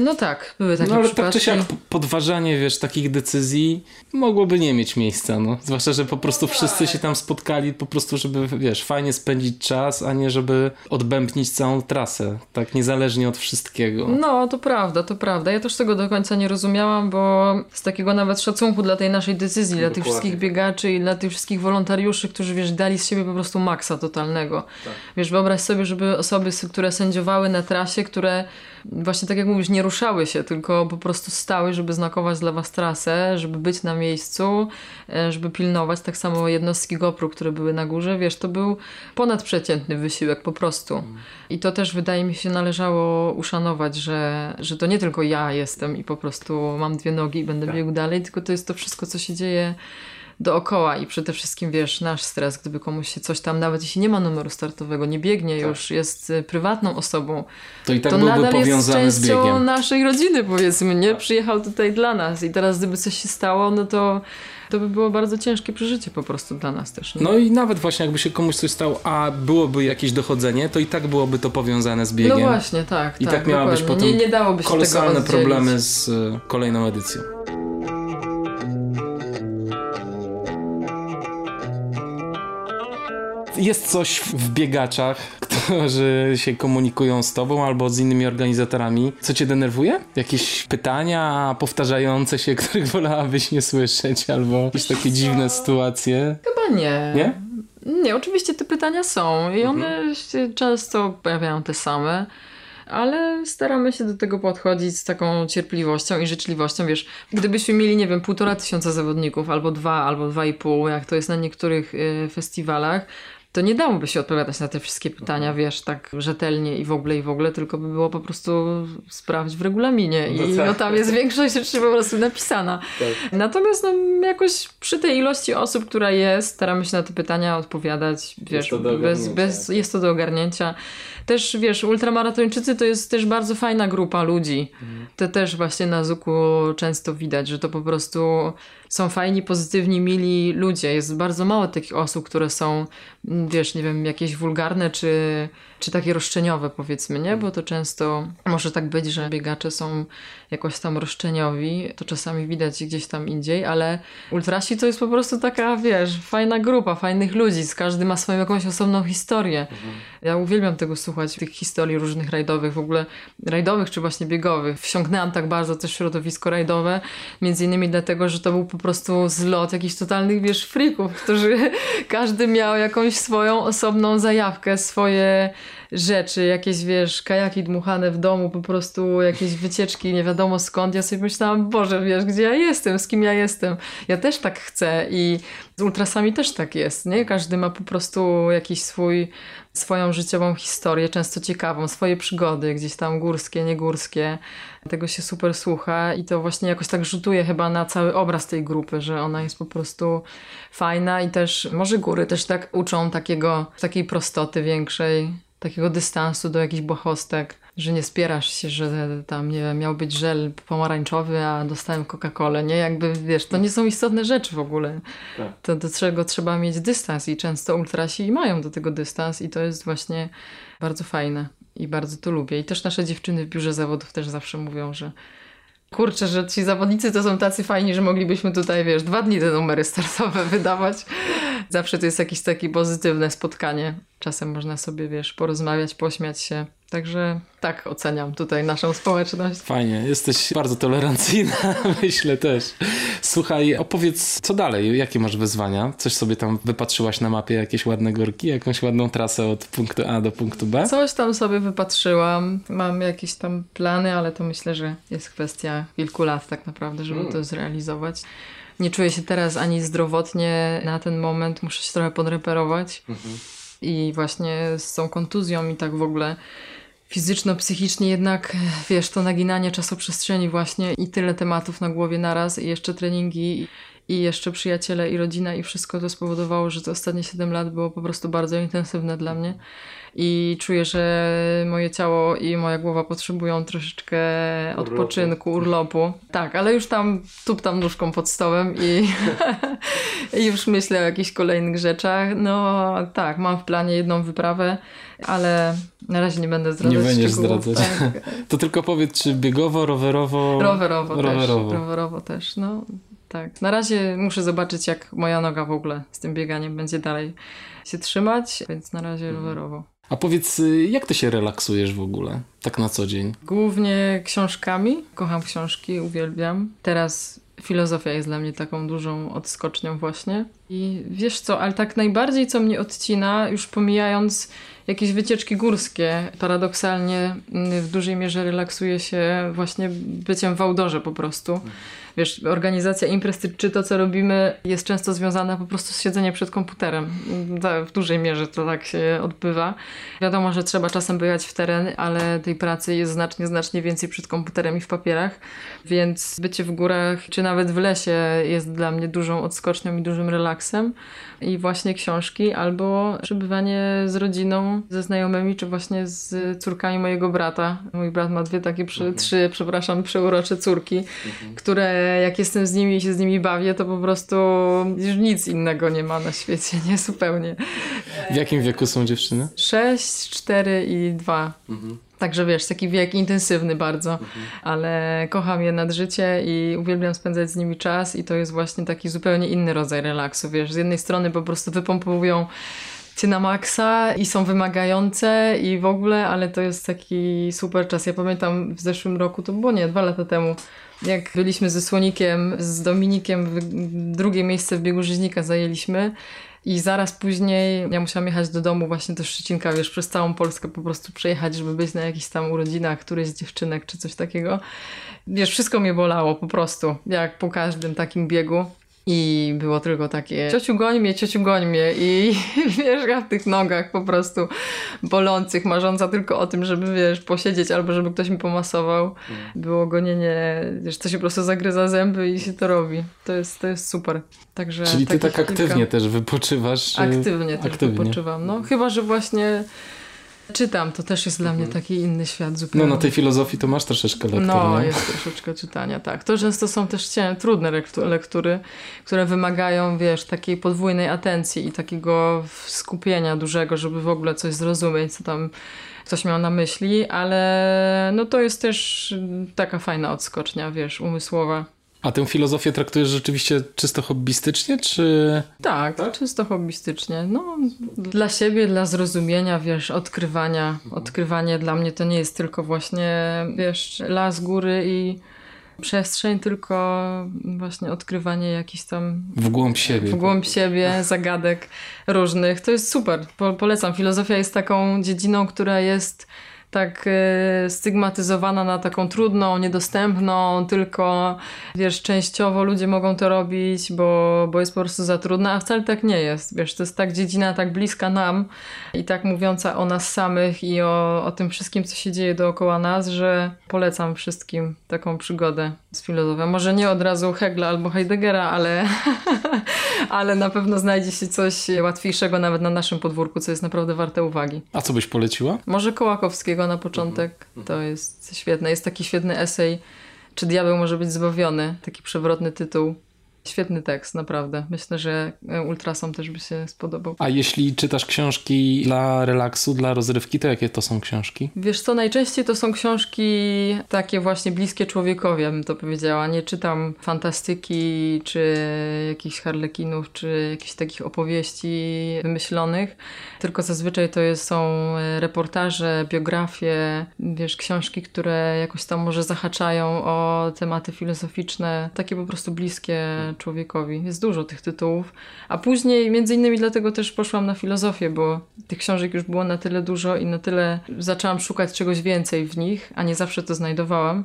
no tak, były takie No ale przypadki. tak czy siak podważanie, wiesz, takich decyzji mogłoby nie mieć miejsca, no. Zwłaszcza, że po prostu no wszyscy się tam spotkali po prostu, żeby, wiesz, fajnie spędzić czas, a nie żeby odbębnić całą trasę, tak niezależnie od wszystkiego. No, to prawda, to prawda. Ja też tego do końca nie rozumiałam, bo z takiego nawet szacunku dla tej naszej decyzji, Dokładnie. dla tych wszystkich biegaczy i dla tych wszystkich wolontariuszy, którzy, wiesz, dali z siebie po prostu maksa totalnego. Tak. Wiesz, wyobraź sobie, żeby osoby, które sędziowały na trasie, które właśnie tak jak mówisz, nie ruszały się, tylko po prostu stały, żeby znakować dla was trasę, żeby być na miejscu, e, żeby pilnować. Tak samo jednostki GoPro, które były na górze, wiesz, to był ponadprzeciętny wysiłek po prostu. I to też wydaje mi się należało uszanować, że, że to nie tylko ja jestem i po prostu mam dwie nogi i będę tak. biegł dalej, tylko to jest to wszystko, co się dzieje dookoła i przede wszystkim, wiesz, nasz stres, gdyby komuś się coś tam, nawet jeśli nie ma numeru startowego, nie biegnie tak. już, jest y, prywatną osobą, to i tak to nadal powiązany jest częścią z biegiem. naszej rodziny, powiedzmy, nie? Tak. Przyjechał tutaj dla nas i teraz gdyby coś się stało, no to to by było bardzo ciężkie przeżycie po prostu dla nas też. Nie? No i nawet właśnie jakby się komuś coś stało, a byłoby jakieś dochodzenie, to i tak byłoby to powiązane z biegiem. No właśnie, tak. I tak, tak miałabyś potem nie, nie dałoby się kolosalne problemy z y, kolejną edycją. Jest coś w biegaczach, którzy się komunikują z tobą albo z innymi organizatorami. Co cię denerwuje? Jakieś pytania powtarzające się, których wolałabyś nie słyszeć, albo jakieś takie dziwne sytuacje? Chyba nie. Nie? Nie, oczywiście te pytania są i one mhm. się często pojawiają te same ale staramy się do tego podchodzić z taką cierpliwością i życzliwością. Wiesz, gdybyśmy mieli, nie wiem, półtora tysiąca zawodników, albo dwa, albo dwa i pół, jak to jest na niektórych y, festiwalach, to nie dałoby się odpowiadać na te wszystkie pytania, mhm. wiesz, tak rzetelnie i w ogóle i w ogóle, tylko by było po prostu sprawdzić w regulaminie no i tak. no, tam jest większość rzeczy po prostu napisana. Tak. Natomiast no, jakoś przy tej ilości osób, która jest, staramy się na te pytania odpowiadać, wiesz, jest bez, bez, jest to do ogarnięcia. Też, wiesz, ultramaratończycy to jest też bardzo fajna grupa ludzi. To też właśnie na Zuku często widać, że to po prostu są fajni, pozytywni, mili ludzie. Jest bardzo mało takich osób, które są, mm, wiesz, nie wiem, jakieś wulgarne czy, czy takie roszczeniowe, powiedzmy, nie? Bo to często może tak być, że biegacze są jakoś tam roszczeniowi. To czasami widać gdzieś tam indziej, ale ultrasi to jest po prostu taka, wiesz, fajna grupa, fajnych ludzi. Każdy ma swoją jakąś osobną historię. Ja uwielbiam tego słuchać, tych historii różnych rajdowych, w ogóle rajdowych czy właśnie biegowych. Wsiąknęłam tak bardzo też środowisko rajdowe, między innymi dlatego, że to był po prostu zlot jakichś totalnych, wiesz, frików, którzy każdy miał jakąś swoją osobną zajawkę, swoje rzeczy, jakieś, wiesz, kajaki dmuchane w domu, po prostu jakieś wycieczki, nie wiadomo skąd. Ja sobie myślałam, Boże, wiesz, gdzie ja jestem, z kim ja jestem. Ja też tak chcę i z ultrasami też tak jest, nie? Każdy ma po prostu jakiś swój, swoją życiową historię, często ciekawą, swoje przygody, gdzieś tam górskie, niegórskie. Tego się super słucha i to właśnie jakoś tak rzutuje chyba na cały obraz tej grupy, że ona jest po prostu fajna i też może góry też tak uczą takiego, takiej prostoty większej, takiego dystansu do jakichś błahostek, że nie spierasz się, że tam, nie wiem, miał być żel pomarańczowy, a dostałem Coca-Colę, nie? Jakby, wiesz, to nie są istotne rzeczy w ogóle. Tak. To do czego trzeba mieć dystans i często ultrasi mają do tego dystans i to jest właśnie bardzo fajne i bardzo to lubię. I też nasze dziewczyny w biurze zawodów też zawsze mówią, że kurczę, że ci zawodnicy to są tacy fajni, że moglibyśmy tutaj, wiesz, dwa dni te numery startowe wydawać. Zawsze to jest jakieś takie pozytywne spotkanie. Czasem można sobie, wiesz, porozmawiać, pośmiać się. Także tak oceniam tutaj naszą społeczność. Fajnie, jesteś bardzo tolerancyjna, myślę też. Słuchaj, opowiedz, co dalej? Jakie masz wyzwania? Coś sobie tam wypatrzyłaś na mapie, jakieś ładne górki, jakąś ładną trasę od punktu A do punktu B? Coś tam sobie wypatrzyłam. Mam jakieś tam plany, ale to myślę, że jest kwestia kilku lat tak naprawdę, żeby to zrealizować. Nie czuję się teraz ani zdrowotnie na ten moment, muszę się trochę podreperować. I właśnie z tą kontuzją i tak w ogóle fizyczno-psychicznie jednak, wiesz, to naginanie czasoprzestrzeni właśnie i tyle tematów na głowie naraz i jeszcze treningi i jeszcze przyjaciele i rodzina i wszystko to spowodowało, że te ostatnie 7 lat było po prostu bardzo intensywne dla mnie i czuję, że moje ciało i moja głowa potrzebują troszeczkę odpoczynku, urlopu. Tak, ale już tam tuptam nóżką pod stołem i, i już myślę o jakichś kolejnych rzeczach. No tak, mam w planie jedną wyprawę, ale na razie nie będę zdradzać Nie będziesz szczegółów. zdradzać. Tak. To tylko powiedz, czy biegowo, rowerowo? Rowerowo, Rowerowo. też. Rowerowo też, no tak. Na razie muszę zobaczyć, jak moja noga w ogóle z tym bieganiem będzie dalej się trzymać, więc na razie Mhm. rowerowo. A powiedz, y, jak ty się relaksujesz w ogóle? Tak na co dzień? Głównie książkami. Kocham książki, uwielbiam. Teraz filozofia jest dla mnie taką dużą odskocznią właśnie. I wiesz co, ale tak najbardziej co mnie odcina, już pomijając jakieś wycieczki górskie, paradoksalnie mm, w dużej mierze relaksuję się właśnie byciem w outdoorze po prostu. Wiesz, organizacja imprez, czy- to, co robimy, jest często związana po prostu z siedzeniem przed komputerem. W dużej mierze to tak się odbywa. Wiadomo, że trzeba czasem bywać w teren, ale tej pracy jest znacznie, znacznie więcej przed komputerem i w papierach, więc bycie w górach, czy nawet w lesie jest dla mnie dużą odskocznią i dużym relaksem. I właśnie książki, albo przebywanie z rodziną, ze znajomymi, czy właśnie z córkami mojego brata. Mój brat ma dwie takie, przy, trzy, przepraszam, przeurocze córki, które jak jestem z nimi i się z nimi bawię, to po prostu już nic innego nie ma na świecie, nie? Zupełnie. W jakim wieku są dziewczyny? 6, 4 i 2. Także wiesz, taki wiek intensywny bardzo, ale kocham je nad życie i uwielbiam spędzać z nimi czas i to jest właśnie taki zupełnie inny rodzaj relaksu, wiesz, z jednej strony po prostu wypompują cię na maksa i są wymagające i w ogóle, ale to jest taki super czas. Ja pamiętam w zeszłym roku, to było nie, dwa lata temu, jak byliśmy ze Słonikiem, z Dominikiem, drugie miejsce w biegu rzeźnika zajęliśmy i zaraz później ja musiałam jechać do domu właśnie do Szczecinka, wiesz, przez całą Polskę po prostu przejechać, żeby być na jakichś tam urodzinach którejś z dziewczynek czy coś takiego. Wiesz, wszystko mnie bolało po prostu, jak po każdym takim biegu. I było tylko takie, ciociu goń mnie, ciociu goń mnie i wiesz, ja w tych nogach po prostu bolących, marząca tylko o tym, żeby wiesz, posiedzieć albo żeby ktoś mi pomasował. Było gonienie, wiesz, to się po prostu zagryza zęby i się to robi. To jest, to jest super. Także Czyli ty tak kilka- aktywnie też wypoczywasz? y, Aktywnie też aktywnie. wypoczywam. No, chyba, że właśnie Czytam, to też jest dla mnie taki inny świat zupełnie. No na tej filozofii to masz troszeczkę lektur, No, nie? jest troszeczkę czytania, tak. To często są też cię- trudne lektu- lektury, które wymagają, wiesz, takiej podwójnej atencji i takiego skupienia dużego, żeby w ogóle coś zrozumieć, co tam ktoś miał na myśli, ale no to jest też taka fajna odskocznia, wiesz, umysłowa. A tę filozofię traktujesz rzeczywiście czysto hobbystycznie, czy... Tak, czysto hobbystycznie. No, dla siebie, dla zrozumienia, wiesz, odkrywania. Odkrywanie dla mnie to nie jest tylko właśnie, wiesz, las, góry i przestrzeń, tylko właśnie odkrywanie jakichś tam W głąb siebie. w głąb siebie, zagadek różnych. To jest super. Po, polecam. Filozofia jest taką dziedziną, która jest tak e, stygmatyzowana na taką trudną, niedostępną, tylko wiesz, częściowo ludzie mogą to robić, bo, bo jest po prostu za trudna, a wcale tak nie jest. Wiesz, to jest tak dziedzina tak bliska nam i tak mówiąca o nas samych i o, o tym wszystkim, co się dzieje dookoła nas, że polecam wszystkim taką przygodę z filozofią. Może nie od razu Hegla albo Heideggera, ale, ale na pewno znajdzie się coś łatwiejszego nawet na naszym podwórku, co jest naprawdę warte uwagi. A co byś poleciła? Może Kołakowskiego na początek. To jest świetne. Jest taki świetny esej, czy diabeł może być zbawiony. Taki przewrotny tytuł. Świetny tekst, naprawdę. Myślę, że e, Ultrasom też by się spodobał. A jeśli czytasz książki dla relaksu, dla rozrywki, to jakie to są książki? Wiesz co, najczęściej to są książki takie właśnie bliskie człowiekowi, ja bym to powiedziała. Nie czytam fantastyki, czy jakichś harlekinów, czy jakichś takich opowieści wymyślonych, tylko zazwyczaj to jest, są e, reportaże, biografie, wiesz, książki, które jakoś tam może zahaczają o tematy filozoficzne, takie po prostu bliskie człowiekowi. Jest dużo tych tytułów. A później, między innymi dlatego też poszłam na filozofię, bo tych książek już było na tyle dużo i na tyle zaczęłam szukać czegoś więcej w nich, a nie zawsze to znajdowałam.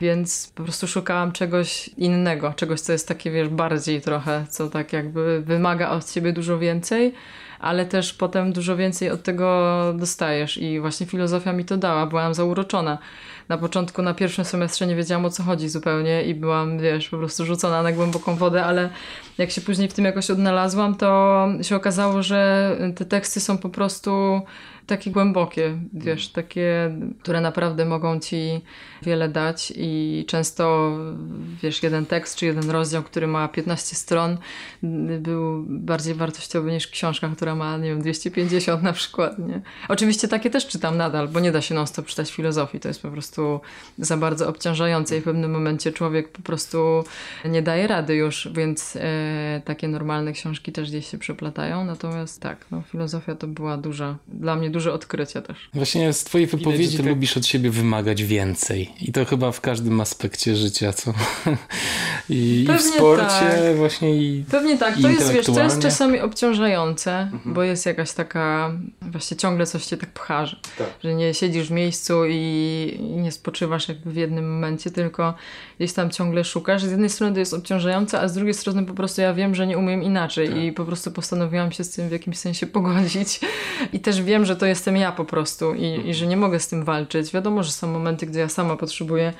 Więc po prostu szukałam czegoś innego, czegoś, co jest takie, wiesz, bardziej trochę, co tak jakby wymaga od ciebie dużo więcej, ale też potem dużo więcej od tego dostajesz. I właśnie filozofia mi to dała, byłam zauroczona. Na początku, na pierwszym semestrze nie wiedziałam o co chodzi zupełnie i byłam, wiesz, po prostu rzucona na głęboką wodę, ale jak się później w tym jakoś odnalazłam, to się okazało, że te teksty są po prostu takie głębokie, wiesz, takie, które naprawdę mogą ci wiele dać i często, wiesz, jeden tekst czy jeden rozdział, który ma 15 stron, był bardziej wartościowy niż książka, która ma, nie wiem, 250 na przykład, nie? Oczywiście takie też czytam nadal, bo nie da się non-stop czytać filozofii, to jest po prostu za bardzo obciążające i w pewnym momencie człowiek po prostu nie daje rady już, więc e, takie normalne książki też gdzieś się przeplatają, natomiast tak, no, filozofia to była duża, dla mnie duże odkrycie też. Właśnie z twojej wypowiedzi że to tak- lubisz od siebie wymagać więcej. I to chyba w każdym aspekcie życia, co? I, i w sporcie tak. właśnie i... Pewnie tak, I to jest, wiesz, to jest czasami obciążające, bo jest jakaś taka, właśnie ciągle coś cię tak pcha, że, Tak. że nie siedzisz w miejscu i, i nie spoczywasz jakby w jednym momencie, tylko gdzieś tam ciągle szukasz. Z jednej strony to jest obciążające, a z drugiej strony po prostu ja wiem, że nie umiem inaczej i po prostu postanowiłam się z tym w jakimś sensie pogodzić i też wiem, że to jestem ja po prostu i, i że nie mogę z tym walczyć. Wiadomo, że są momenty, gdy ja sama potrzebuję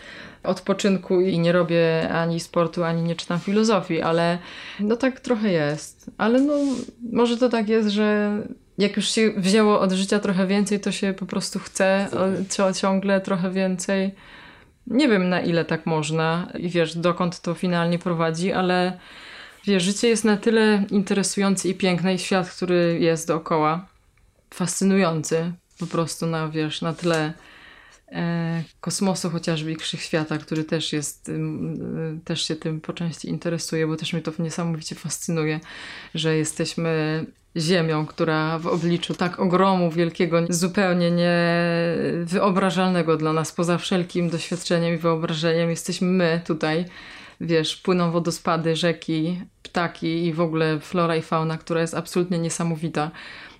odpoczynku i nie robię ani sportu, ani nie czytam filozofii, ale no tak trochę jest. Ale no może to tak jest, że jak już się wzięło od życia trochę więcej, to się po prostu chce ciągle trochę więcej. Nie wiem na ile tak można i wiesz dokąd to finalnie prowadzi, ale wiesz, życie jest na tyle interesujące i piękne i świat, który jest dookoła, fascynujący po prostu na, wiesz, na tle e, kosmosu chociażby i wszechświata, który też jest, y, też się tym po części interesuje, bo też mnie to niesamowicie fascynuje, że jesteśmy ziemią, która w obliczu tak ogromu wielkiego, zupełnie niewyobrażalnego dla nas, poza wszelkim doświadczeniem i wyobrażeniem, jesteśmy my tutaj. Wiesz, płyną wodospady, rzeki, ptaki i w ogóle flora i fauna, która jest absolutnie niesamowita.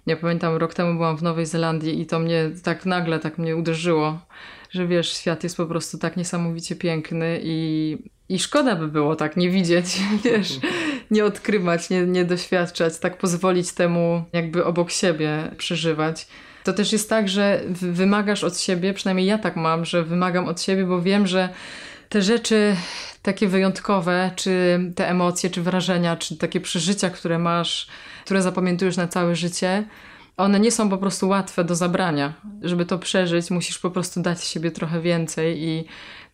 Ja pamiętam, rok temu byłam w Nowej Zelandii i to mnie tak nagle tak mnie uderzyło, że wiesz, świat jest po prostu tak niesamowicie piękny i, i szkoda by było tak nie widzieć, wiesz, nie odkrywać, nie, nie doświadczać, tak pozwolić temu jakby obok siebie przeżywać. To też jest tak, że wy- wymagasz od siebie, przynajmniej ja tak mam, że wymagam od siebie, bo wiem, że te rzeczy takie wyjątkowe, czy te emocje, czy wrażenia, czy takie przeżycia, które masz, które zapamiętujesz na całe życie, one nie są po prostu łatwe do zabrania. Żeby to przeżyć, musisz po prostu dać siebie trochę więcej i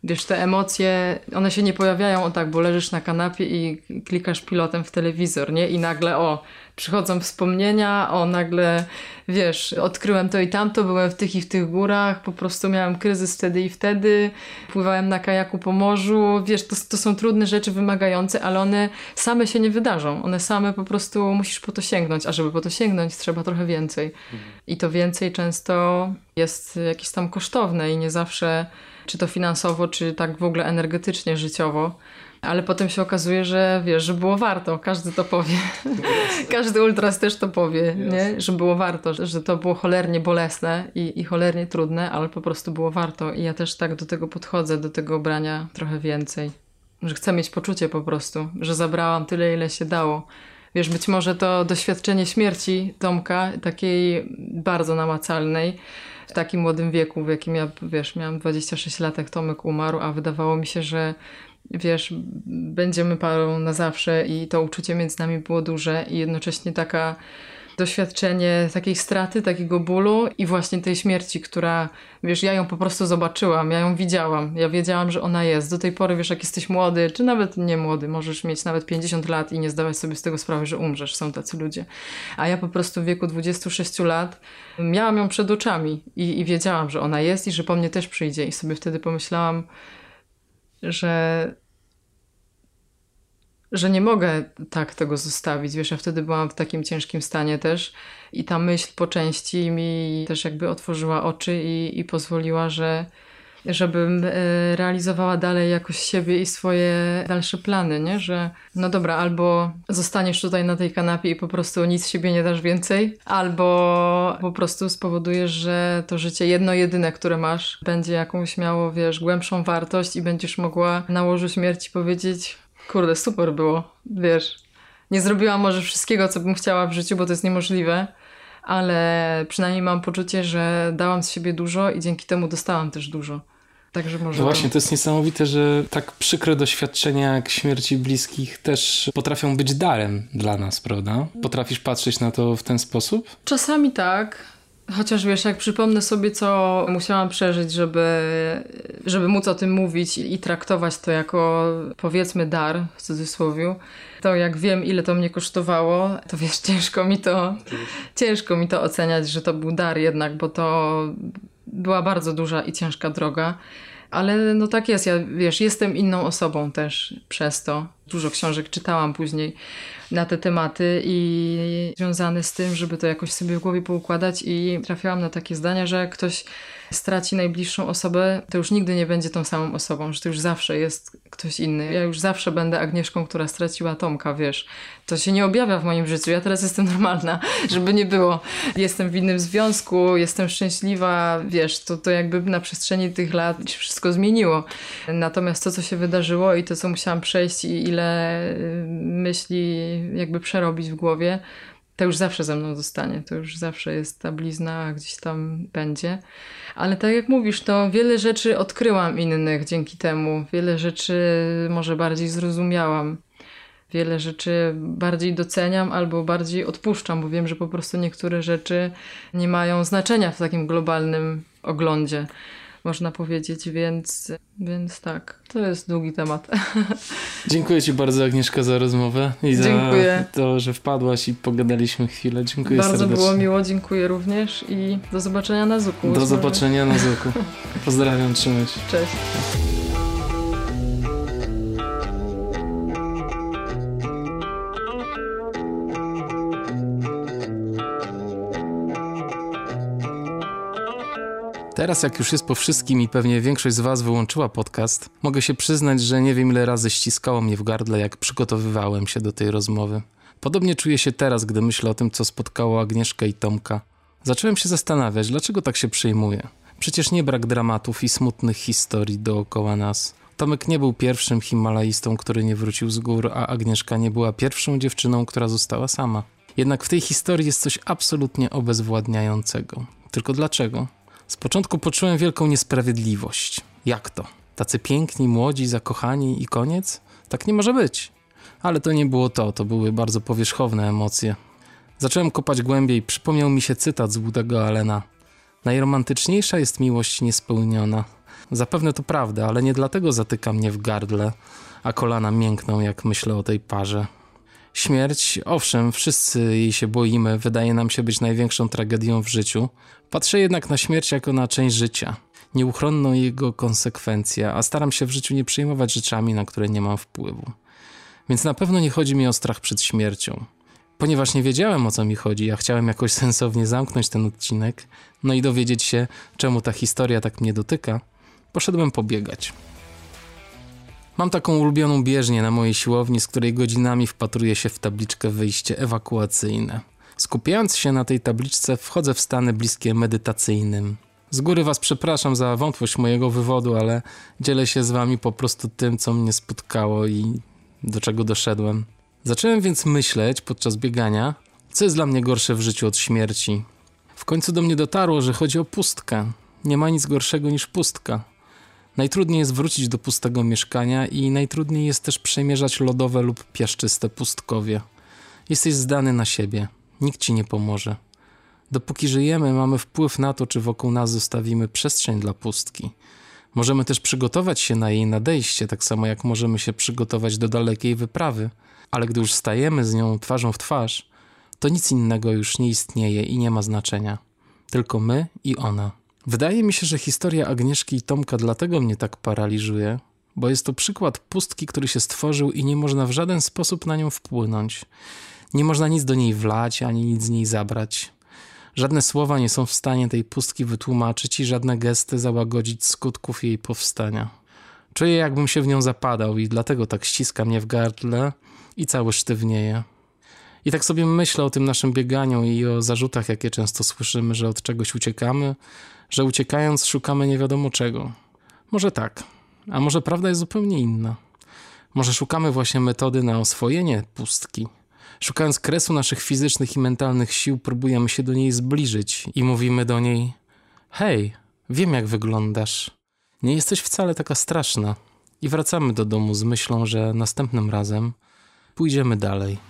wiesz, te emocje, one się nie pojawiają o tak, bo leżysz na kanapie i klikasz pilotem w telewizor, nie? I nagle, o, przychodzą wspomnienia, o, nagle, wiesz, odkryłem to i tamto, byłem w tych i w tych górach, po prostu miałem kryzys wtedy i wtedy, pływałem na kajaku po morzu, wiesz, to, to są trudne rzeczy, wymagające, ale one same się nie wydarzą, one same po prostu musisz po to sięgnąć, a żeby po to sięgnąć, trzeba trochę więcej. I to więcej często jest jakieś tam kosztowne i nie zawsze czy to finansowo, czy tak w ogóle energetycznie, życiowo. Ale potem się okazuje, że wiesz, że było warto, każdy to powie. każdy ultras też to powie, nie? że było warto, że to było cholernie bolesne i, i cholernie trudne, ale po prostu było warto. I ja też tak do tego podchodzę, do tego brania trochę więcej. Że chcę mieć poczucie po prostu, że zabrałam tyle, ile się dało. Wiesz, być może to doświadczenie śmierci Tomka, takiej bardzo namacalnej, w takim młodym wieku, w jakim ja, wiesz, miałam 26 lat, jak Tomek umarł, a wydawało mi się, że wiesz, będziemy parą na zawsze i to uczucie między nami było duże i jednocześnie taka doświadczenie takiej straty, takiego bólu i właśnie tej śmierci, która, wiesz, ja ją po prostu zobaczyłam, ja ją widziałam, ja wiedziałam, że ona jest. Do tej pory, wiesz, jak jesteś młody, czy nawet nie młody, możesz mieć nawet 50 lat i nie zdawać sobie z tego sprawy, że umrzesz, są tacy ludzie. A ja po prostu w wieku 26 lat miałam ją przed oczami i, i wiedziałam, że ona jest i że po mnie też przyjdzie i sobie wtedy pomyślałam, że że nie mogę tak tego zostawić. Wiesz, ja wtedy byłam w takim ciężkim stanie też i ta myśl po części mi też jakby otworzyła oczy i, i pozwoliła, że żebym e, realizowała dalej jakoś siebie i swoje dalsze plany, nie? Że no dobra, albo zostaniesz tutaj na tej kanapie i po prostu nic siebie nie dasz więcej, albo po prostu spowodujesz, że to życie jedno jedyne, które masz, będzie jakąś miało, wiesz, głębszą wartość i będziesz mogła na łożu śmierci powiedzieć kurde, super było, wiesz. Nie zrobiłam może wszystkiego, co bym chciała w życiu, bo to jest niemożliwe, ale przynajmniej mam poczucie, że dałam z siebie dużo i dzięki temu dostałam też dużo. Także może. No właśnie, to jest niesamowite, że tak przykre doświadczenia jak śmierci bliskich też potrafią być darem dla nas, prawda? Potrafisz patrzeć na to w ten sposób? Czasami tak. Chociaż wiesz, jak przypomnę sobie, co musiałam przeżyć, żeby, żeby móc o tym mówić i, traktować to jako powiedzmy dar w cudzysłowie, to jak wiem, ile to mnie kosztowało, to wiesz, ciężko mi to, ciężko mi to oceniać, że to był dar jednak, bo to była bardzo duża i ciężka droga. Ale no tak jest, ja wiesz, jestem inną osobą też przez to. Dużo książek czytałam później na te tematy i związane z tym, żeby to jakoś sobie w głowie poukładać i trafiłam na takie zdania, że ktoś straci najbliższą osobę, to już nigdy nie będzie tą samą osobą, że to już zawsze jest ktoś inny. Ja już zawsze będę Agnieszką, która straciła Tomka, wiesz. To się nie objawia w moim życiu. Ja teraz jestem normalna, żeby nie było. Jestem w innym związku, jestem szczęśliwa, wiesz, to, to jakby na przestrzeni tych lat się wszystko zmieniło. Natomiast to, co się wydarzyło i to, co musiałam przejść i ile y, myśli jakby przerobić w głowie, to już zawsze ze mną zostanie, to już zawsze jest ta blizna, gdzieś tam będzie. Ale tak jak mówisz, to wiele rzeczy odkryłam innych dzięki temu, wiele rzeczy może bardziej zrozumiałam. Wiele rzeczy bardziej doceniam albo bardziej odpuszczam, bo wiem, że po prostu niektóre rzeczy nie mają znaczenia w takim globalnym oglądzie można powiedzieć, więc, więc tak, to jest długi temat. Dziękuję Ci bardzo Agnieszka za rozmowę i dziękuję. za to, że wpadłaś i pogadaliśmy chwilę. Dziękuję bardzo serdecznie. Bardzo było miło, dziękuję również i do zobaczenia na Zuku. Do zobaczenia na Zuku. Pozdrawiam, trzymaj się. Cześć. Teraz, jak już jest po wszystkim i pewnie większość z Was wyłączyła podcast, mogę się przyznać, że nie wiem ile razy ściskało mnie w gardle, jak przygotowywałem się do tej rozmowy. Podobnie czuję się teraz, gdy myślę o tym, co spotkało Agnieszkę i Tomka. Zacząłem się zastanawiać, dlaczego tak się przejmuję. Przecież nie brak dramatów i smutnych historii dookoła nas. Tomek nie był pierwszym himalaistą, który nie wrócił z gór, a Agnieszka nie była pierwszą dziewczyną, która została sama. Jednak w tej historii jest coś absolutnie obezwładniającego. Tylko dlaczego? Z początku poczułem wielką niesprawiedliwość. Jak to? Tacy piękni, młodzi, zakochani i koniec? Tak nie może być. Ale to nie było to, to były bardzo powierzchowne emocje. Zacząłem kopać głębiej, przypomniał mi się cytat z Woodego Allena. Najromantyczniejsza jest miłość niespełniona. Zapewne to prawda, ale nie dlatego zatyka mnie w gardle, a kolana miękną, jak myślę o tej parze. Śmierć, owszem, wszyscy jej się boimy, wydaje nam się być największą tragedią w życiu. Patrzę jednak na śmierć jako na część życia, nieuchronną jego konsekwencję, a staram się w życiu nie przejmować rzeczami, na które nie mam wpływu. Więc na pewno nie chodzi mi o strach przed śmiercią. Ponieważ nie wiedziałem o co mi chodzi, a chciałem jakoś sensownie zamknąć ten odcinek, no i dowiedzieć się, czemu ta historia tak mnie dotyka, poszedłem pobiegać. Mam taką ulubioną bieżnię na mojej siłowni, z której godzinami wpatruję się w tabliczkę wyjście ewakuacyjne. Skupiając się na tej tabliczce, wchodzę w stany bliskie medytacyjnym. Z góry was przepraszam za wątłość mojego wywodu, ale dzielę się z wami po prostu tym, co mnie spotkało i do czego doszedłem. Zacząłem więc myśleć podczas biegania, co jest dla mnie gorsze w życiu od śmierci. W końcu do mnie dotarło, że chodzi o pustkę. Nie ma nic gorszego niż pustka. Najtrudniej jest wrócić do pustego mieszkania i najtrudniej jest też przemierzać lodowe lub piaszczyste pustkowie. Jesteś zdany na siebie. Nikt ci nie pomoże. Dopóki żyjemy, mamy wpływ na to, czy wokół nas zostawimy przestrzeń dla pustki. Możemy też przygotować się na jej nadejście, tak samo jak możemy się przygotować do dalekiej wyprawy, ale gdy już stajemy z nią twarzą w twarz, to nic innego już nie istnieje i nie ma znaczenia. Tylko my i ona. Wydaje mi się, że historia Agnieszki i Tomka dlatego mnie tak paraliżuje, bo jest to przykład pustki, który się stworzył i nie można w żaden sposób na nią wpłynąć. Nie można nic do niej wlać, ani nic z niej zabrać. Żadne słowa nie są w stanie tej pustki wytłumaczyć i żadne gesty załagodzić skutków jej powstania. Czuję, jakbym się w nią zapadał i dlatego tak ściska mnie w gardle i cały sztywnieje. I tak sobie myślę o tym naszym bieganiu i o zarzutach, jakie często słyszymy, że od czegoś uciekamy, że uciekając szukamy nie wiadomo czego. Może tak, a może prawda jest zupełnie inna. Może szukamy właśnie metody na oswojenie pustki. Szukając kresu naszych fizycznych i mentalnych sił, próbujemy się do niej zbliżyć i mówimy do niej: Hej, wiem jak wyglądasz. Nie jesteś wcale taka straszna. I wracamy do domu z myślą, że następnym razem pójdziemy dalej.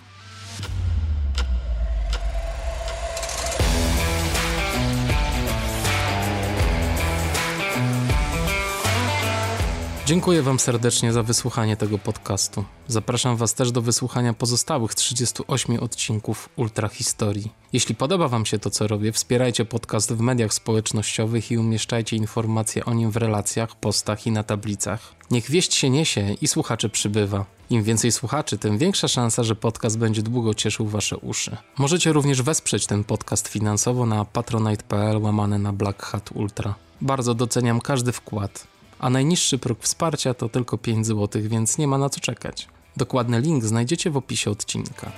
Dziękuję Wam serdecznie za wysłuchanie tego podcastu. Zapraszam Was też do wysłuchania pozostałych 38 odcinków Ultra Historii. Jeśli podoba Wam się to, co robię, wspierajcie podcast w mediach społecznościowych i umieszczajcie informacje o nim w relacjach, postach i na tablicach. Niech wieść się niesie i słuchaczy przybywa. Im więcej słuchaczy, tym większa szansa, że podcast będzie długo cieszył Wasze uszy. Możecie również wesprzeć ten podcast finansowo na patronite.pl łamane na Black Hat Ultra. Bardzo doceniam każdy wkład a najniższy próg wsparcia to tylko 5 zł, więc nie ma na co czekać. Dokładny link znajdziecie w opisie odcinka.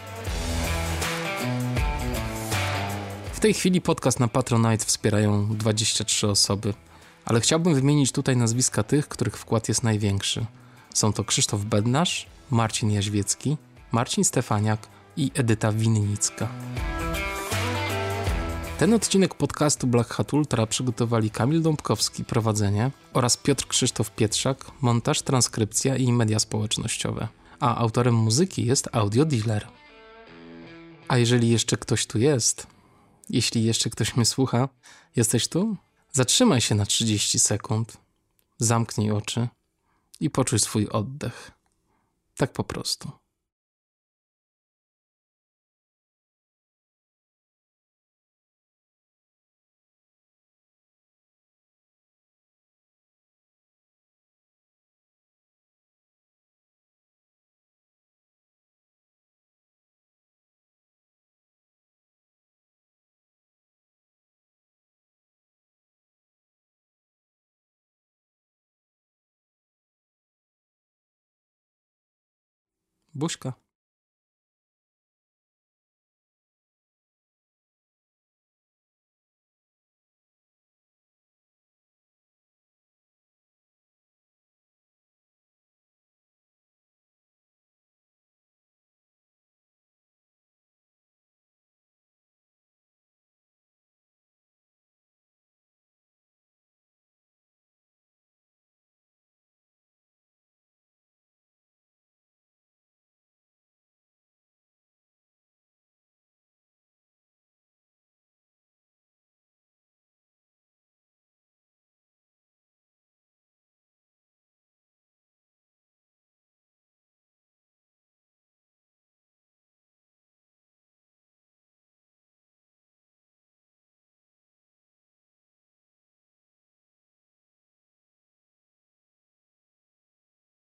W tej chwili podcast na Patronite wspierają 23 osoby, ale chciałbym wymienić tutaj nazwiska tych, których wkład jest największy. Są to Krzysztof Bednarz, Marcin Jaźwiecki, Marcin Stefaniak i Edyta Winnicka. Ten odcinek podcastu Black Hat Ultra przygotowali Kamil Dąbkowski, prowadzenie oraz Piotr Krzysztof Pietrzak, montaż, transkrypcja i media społecznościowe. A autorem muzyki jest Audio Dealer. A jeżeli jeszcze ktoś tu jest, jeśli jeszcze ktoś mnie słucha, jesteś tu? Zatrzymaj się na 30 sekund, zamknij oczy i poczuj swój oddech. Tak po prostu. Бушка.